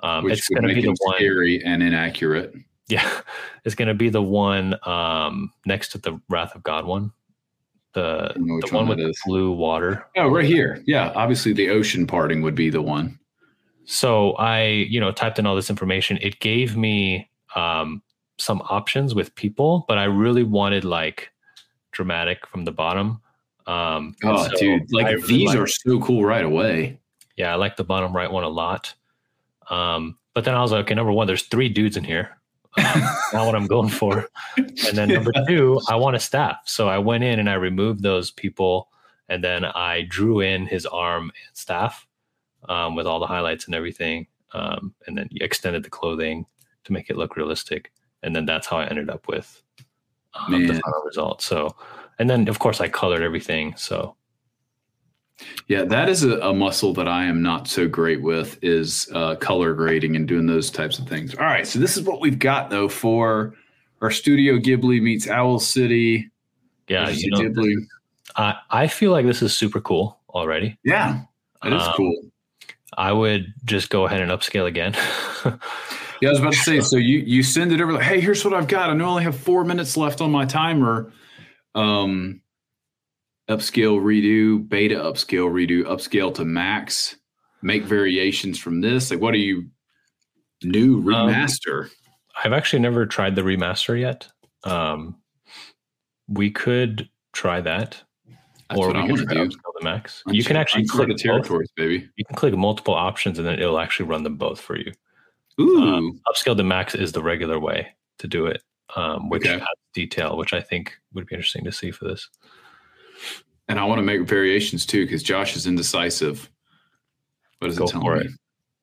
um Which it's going to be the one scary and inaccurate. Yeah, it's gonna be the one um, next to the Wrath of God one, the the one one with the blue water. Oh, right here. Yeah, obviously the ocean parting would be the one. So I, you know, typed in all this information. It gave me um, some options with people, but I really wanted like dramatic from the bottom. Um, Oh, so dude, like really these are so cool right away. yeah, I like the bottom right one a lot. Um, but then I was like, okay, number one, there's three dudes in here. Um, not what I'm going for. And then number two, I want a staff. So I went in and I removed those people, and then I drew in his arm and staff um, with all the highlights and everything, um, and then you extended the clothing to make it look realistic. And then that's how I ended up with um, the final result. So, and then of course I colored everything. So Yeah, that is a, a muscle that I am not so great with is uh, color grading and doing those types of things. All right, so this is what we've got though for our Studio Ghibli meets Owl City. yeah, you know, Ghibli. I I feel like this is super cool already. Yeah, it is Um, cool. I would just go ahead and upscale again. Yeah, I was about to say. So you you send it over like, hey, here's what I've got. I know I only have four minutes left on my timer. Um, upscale, redo, beta, upscale, redo, upscale to max. Make variations from this. Like, what do you new Um, remaster? I've actually never tried the remaster yet. Um, we could try that, That's or what we I want to do. upscale the max. You can actually click territories, baby. You can click multiple options, and then it'll actually run them both for you. Ooh, Um, upscale to max is the regular way to do it, um, which Okay. has detail, which I think would be interesting to see for this. and I want to make variations too because Josh is indecisive. What is Go it telling for me? it.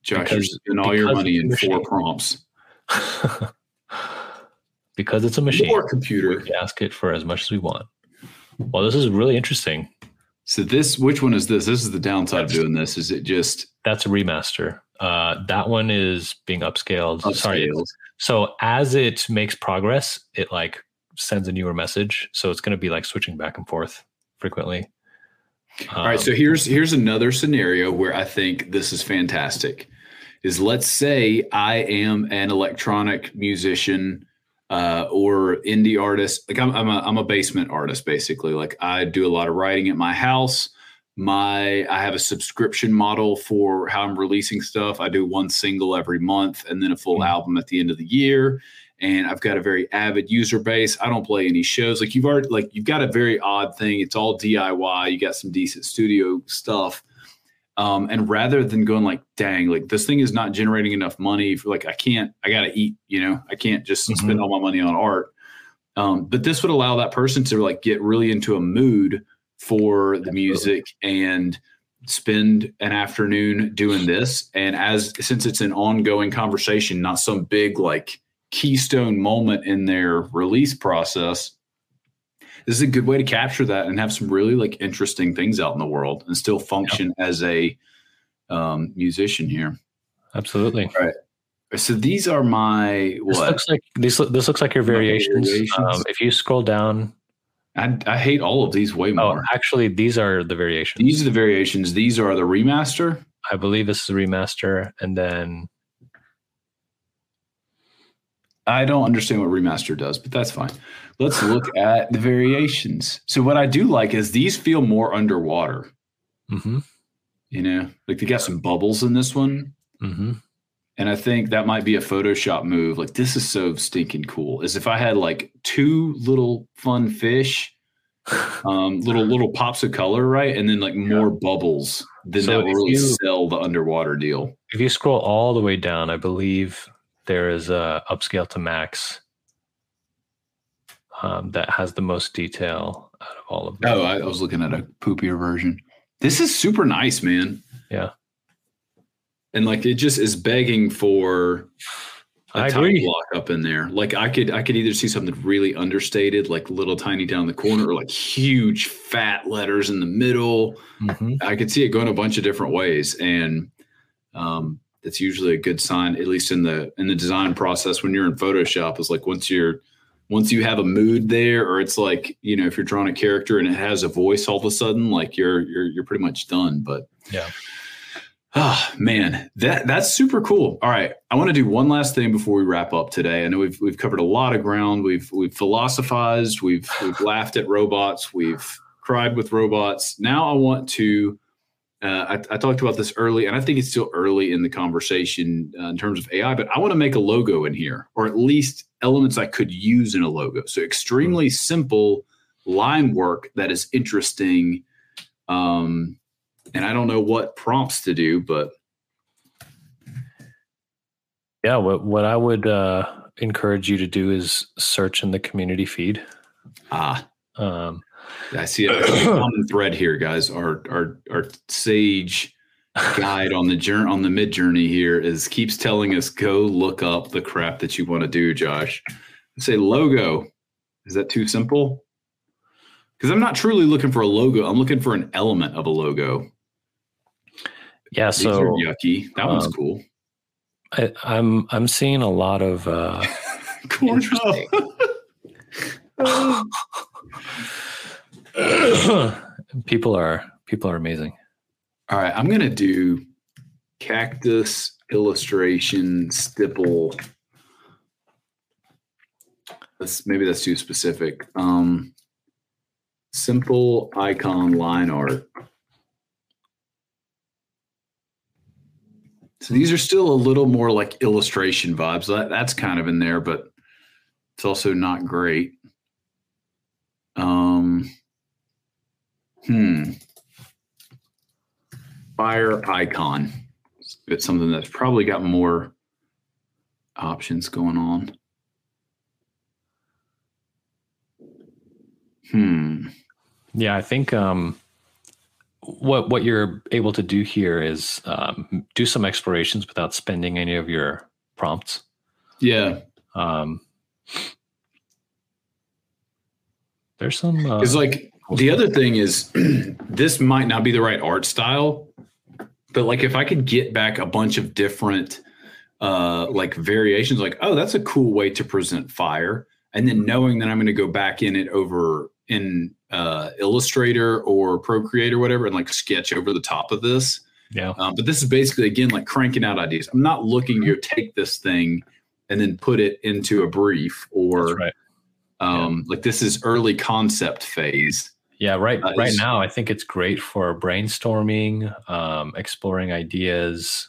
Josh, you're spending all your money in four prompts. because it's a machine. More computer. We ask it for as much as we want. Well, this is really interesting. So this, which one is this? This is the downside of doing this. Is it just That's a remaster. Uh, that one is being upscaled. Sorry. So as it makes progress, it like sends a newer message. So it's going to be like switching back and forth frequently. All right. Um, So here's here's another scenario where I think this is fantastic. Is let's say I am an electronic musician. Uh, or indie artists. Like I'm, I'm a, I'm a basement artist basically. Like I do a lot of writing at my house. My I have a subscription model for how I'm releasing stuff. I do one single every month and then a full mm-hmm. album at the end of the year. And I've got a very avid user base. I don't play any shows. Like you've already like you've got a very odd thing. It's all DIY. You got some decent studio stuff. Um, and rather than going like, dang, like this thing is not generating enough money for like I can't, I gotta eat, you know, I can't just mm-hmm. spend all my money on art. Um, but this would allow that person to like get really into a mood for the music and spend an afternoon doing this. And as since it's an ongoing conversation, not some big like keystone moment in their release process, this is a good way to capture that and have some really like interesting things out in the world and still function yep. as a um, musician here. Absolutely. All right. So these are my what? This looks like these. This looks like your variations. variations. Um, if you scroll down, I, I, hate all of these way oh, more. Oh, actually, these are the variations. These are the variations. These are the remaster. I believe this is a remaster, and then I don't understand what remaster does, but that's fine. Let's look at the variations. So what I do like is these feel more underwater. Mm-hmm. You know, like they got some bubbles in this one. Mm-hmm. And I think that might be a Photoshop move. Like this is so stinking cool. Is if I had like two little fun fish, um, little little pops of color, right, and then like more yeah. bubbles, then so that will really you, sell the underwater deal. If you scroll all the way down, I believe there is a upscale to max um, that has the most detail out of all of them. Oh, I, was looking at a poopier version. This is super nice, man. Yeah. And like it just is begging for a I agree. block up in there. Like I could I could either see something really understated, like little tiny down the corner, or like huge fat letters in the middle. Mm-hmm. I could see it going a bunch of different ways. And um that's usually a good sign, at least in the in the design process when you're in Photoshop, is like once you're once you have a mood there, or it's like you know if you're drawing a character and it has a voice all of a sudden, like you're you're you're pretty much done. But yeah. Oh man, that that's super cool. All right, I want to do one last thing before we wrap up today. I know we've we've covered a lot of ground. We've we've philosophized. We've we've laughed at robots. We've cried with robots. Now I want to. Uh, I, I, talked about this early, and I think it's still early in the conversation uh, in terms of AI. But I want to make a logo in here, or at least elements I could use in a logo. So extremely simple line work that is interesting. Um, and I don't know what prompts to do, but yeah, what what I would uh, encourage you to do is search in the community feed. Ah, um, I see a common thread here, guys. Our our our sage guide on the journey on the Midjourney here is keeps telling us go look up the crap that you want to do, Josh. I say logo. Is that too simple? Because I'm not truly looking for a logo. I'm looking for an element of a logo. Yeah, These so yucky. That um, one's cool. I, am I'm, I'm seeing a lot of uh, interesting. people are people are amazing. All right, I'm gonna do cactus illustration stipple. That's maybe that's too specific. Um, simple icon line art. So these are still a little more like illustration vibes. That, that's kind of in there, but it's also not great. Um, hmm. Fire icon. It's something that's probably got more options going on. Hmm. Yeah, I think um, what what you're able to do here is um, do some explorations without spending any of your prompts. Yeah. Um, there's some. Uh, like the other thing is, this might not be the right art style, but like if I could get back a bunch of different uh like variations, like oh that's a cool way to present fire, and then knowing that I'm going to go back in it over in uh, Illustrator or Procreate or whatever and like sketch over the top of this. Yeah. Um, but this is basically again like cranking out ideas. I'm not looking to take this thing and then put it into a brief or That's right. um, like this is early concept phase. Yeah, right. Uh, right now, I think it's great for brainstorming, um, exploring ideas,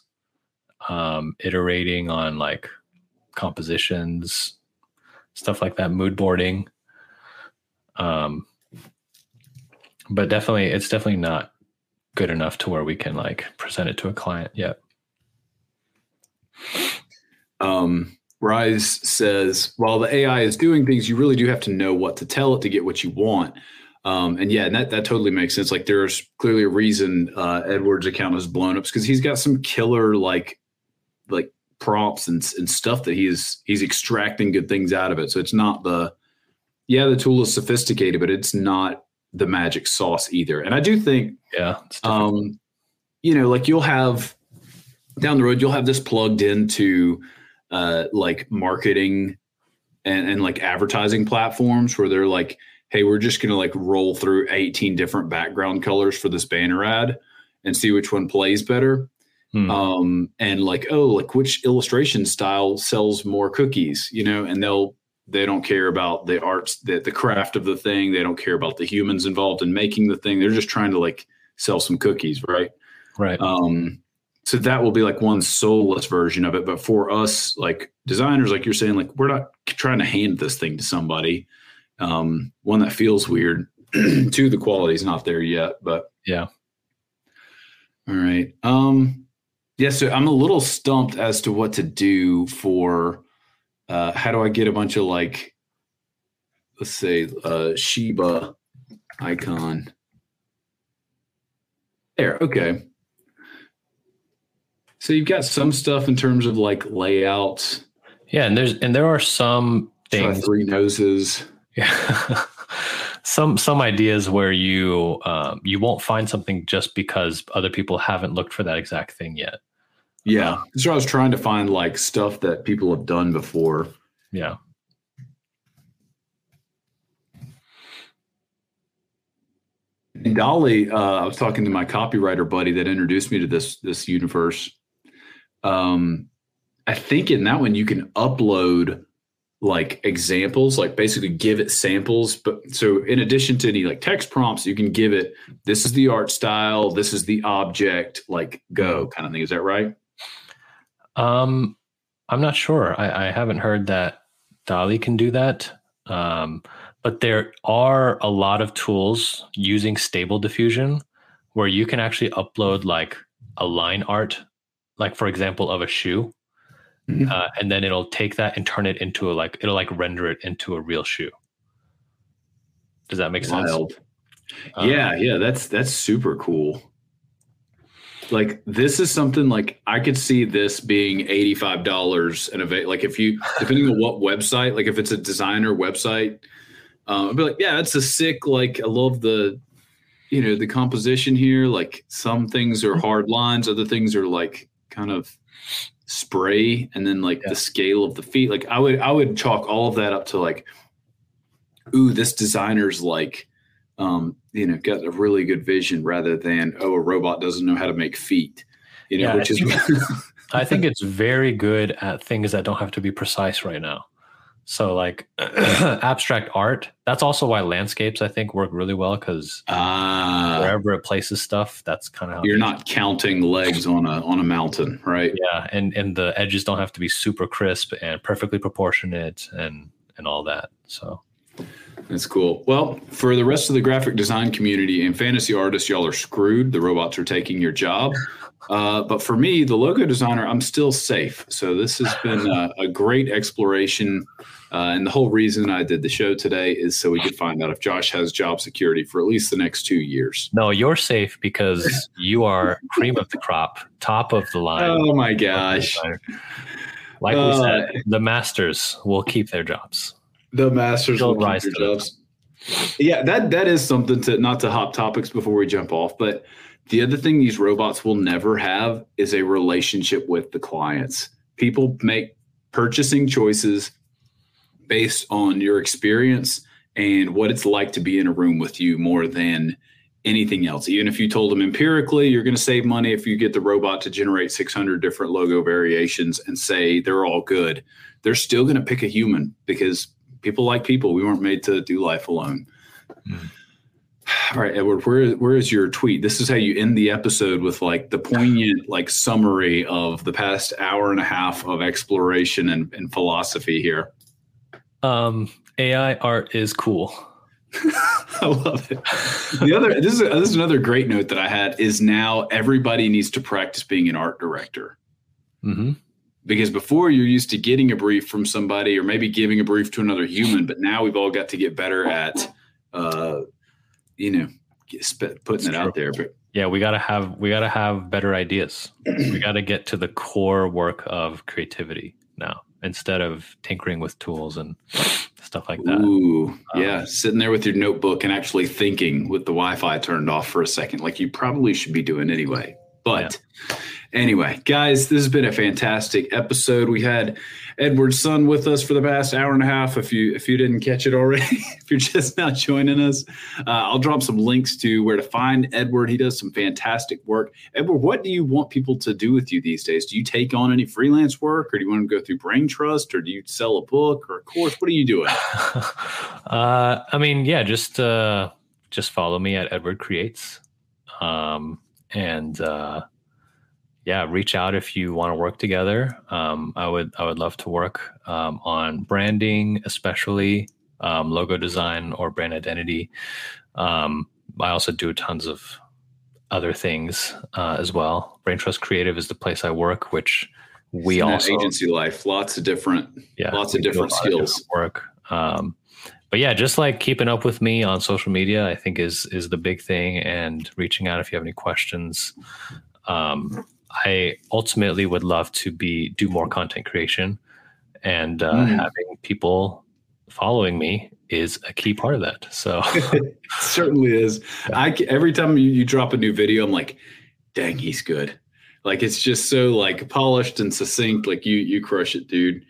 um, iterating on like compositions, stuff like that, mood boarding. Um, but definitely, it's definitely not good enough to where we can like present it to a client yet. Um, Rise says, while the AI is doing things, you really do have to know what to tell it to get what you want. Um, and yeah, and that, that totally makes sense. Like there's clearly a reason uh, Edward's account has blown up because he's got some killer like like prompts and, and stuff that he's he's extracting good things out of it. So it's not the yeah, the tool is sophisticated, but it's not the magic sauce either. And I do think Yeah. um, you know, like you'll have down the road, you'll have this plugged into uh, like marketing and, and like advertising platforms where they're like, hey, we're just going to like roll through 18 different background colors for this banner ad and see which one plays better. Hmm. Um, and like, oh, like which illustration style sells more cookies, you know, and they'll, they don't care about the arts, the, the craft of the thing. They don't care about the humans involved in making the thing. They're just trying to like sell some cookies, right? right. Um, so that will be like one soulless version of it. But for us, like designers, like you're saying, like we're not trying to hand this thing to somebody. Um, one that feels weird. Two, the quality's not there yet. But Yeah. All right. Um, yeah. So I'm a little stumped as to what to do for. Uh, how do I get a bunch of like, let's say, uh, Shiba icon? There. Okay. So you've got some stuff in terms of like layouts, yeah. And there's, and there are some try things three noses. Yeah. some some ideas where you um, you won't find something just because other people haven't looked for that exact thing yet. Yeah. So I was trying to find like stuff that people have done before. Yeah. And DALL-E, uh, I was talking to my copywriter buddy that introduced me to this this universe. Um, I think in that one you can upload like examples, like basically give it samples. But so in addition to any like text prompts, you can give it this is the art style, this is the object, like go kind of thing. Is that right? Um, I'm not sure. I, I haven't heard that DALL-E can do that. Um, but there are a lot of tools using stable diffusion where you can actually upload like a line art, like for example, of a shoe. Mhm. Uh, and then it'll take that and turn it into a like it'll like render it into a real shoe. Does that make sense? Wild. Um, yeah, yeah, that's that's super cool. Like this is something like I could see this being eighty five dollars and ava- like if you depending on what website, like if it's a designer website, um, I'd be like, yeah, that's a sick. Like I love the, you know, the composition here. Like some things are hard lines, other things are like kind of spray, and then like Yeah. the scale of the feet. Like I would I would chalk all of that up to like, ooh, this designer's like um, you know, got a really good vision rather than oh, a robot doesn't know how to make feet. You know, Yeah, I which is I think it's very good at things that don't have to be precise right now. So like abstract art, that's also why landscapes I think work really well because ah, wherever it places stuff, that's kind of how you're not counting legs on a on a mountain, right? yeah, and and the edges don't have to be super crisp and perfectly proportionate and and all that. So That's cool. Well, for the rest of the graphic design community and fantasy artists, y'all are screwed. The robots are taking your job. Uh, but for me, the logo designer, I'm still safe. So this has been a, a great exploration. Uh, and the whole reason I did the show today is so we could find out if Josh has job security for at least the next two years. no, you're safe because you are cream of the crop, top of the line. Oh my gosh. Like we Uh, said, the masters will keep their jobs. The masters They'll will keep their jobs. Yeah, that that is something to not to hop topics before we jump off, but the other thing these robots will never have is a relationship with the clients. People make purchasing choices based on your experience and what it's like to be in a room with you more than anything else. Even if you told them empirically you're going to save money if you get the robot to generate 600 different logo variations and say they're all good, they're still going to pick a human because people like people. We weren't made to do life alone. Mm. All right, Edward, where where is your tweet? This is how you end the episode with like the poignant like summary of the past hour and a half of exploration and, and philosophy here. Um, AI art is cool. I love it. The other this is this is another great note that I had is now everybody needs to practice being an art director. Mm-hmm. Because before you're used to getting a brief from somebody or maybe giving a brief to another human, but now we've all got to get better at, uh, you know, putting it out there. But yeah, we gotta have we gotta have better ideas. we gotta get to the core work of creativity now instead of tinkering with tools and stuff like that. Ooh, um, yeah, sitting there with your notebook and actually thinking with the Wi-Fi turned off for a second, like you probably should be doing anyway. But yeah. anyway, guys, this has been a fantastic episode. We had Edward Sun with us for the past hour and a half. If you if you didn't catch it already, if you're just now joining us, uh, I'll drop some links to where to find Edward. He does some fantastic work. Edward, what do you want people to do with you these days? Do you take on any freelance work, or do you want to go through Brain Trust, or do you sell a book or a course? What are you doing? uh, I mean, yeah, just uh, just follow me at Edward Creates, um, and uh, yeah, reach out if you want to work together. Um, I would I would love to work um, on branding, especially um, logo design or brand identity. Um, I also do tons of other things uh, as well. Brain Trust Creative is the place I work, which we also agency life, lots of different, yeah, lots of different skills of different work. Um, but yeah, just like keeping up with me on social media, I think is is the big thing, and reaching out if you have any questions. Um, I ultimately would love to be do more content creation, and uh, mm. having people following me is a key part of that. So certainly is. I every time you, you drop a new video, I'm like, dang, he's good. Like it's just so like polished and succinct. Like you you crush it, dude.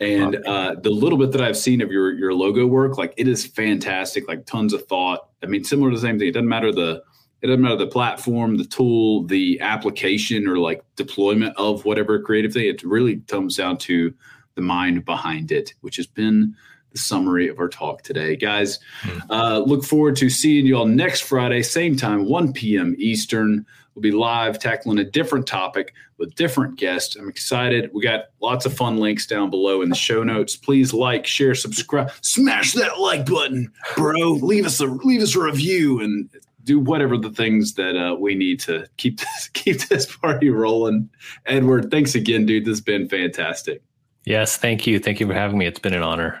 And uh, the little bit that I've seen of your your logo work, like it is fantastic. Like tons of thought. I mean, similar to the same thing. It doesn't matter the it doesn't matter the platform, the tool, the application, or like deployment of whatever creative thing. It really comes down to the mind behind it, which has been the summary of our talk today. Guys, mm-hmm. uh, look forward to seeing you all next Friday, same time, 1 p.m. Eastern. We'll be live tackling a different topic with different guests. I'm excited. We got lots of fun links down below in the show notes. Please like, share, subscribe, smash that like button, bro. Leave us a leave us a review and do whatever the things that uh, we need to keep this keep this party rolling. Edward, thanks again, dude. This has been fantastic. Yes, thank you. Thank you for having me. It's been an honor.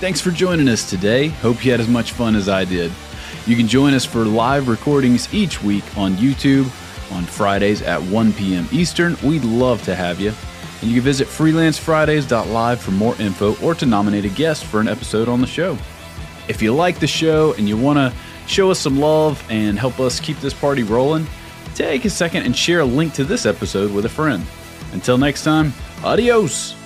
Thanks for joining us today. Hope you had as much fun as I did. You can join us for live recordings each week on YouTube on Fridays at 1 p.m. Eastern. We'd love to have you. And you can visit freelancefridays.live for more info or to nominate a guest for an episode on the show. If you like the show and you want to show us some love and help us keep this party rolling, take a second and share a link to this episode with a friend. Until next time, adios.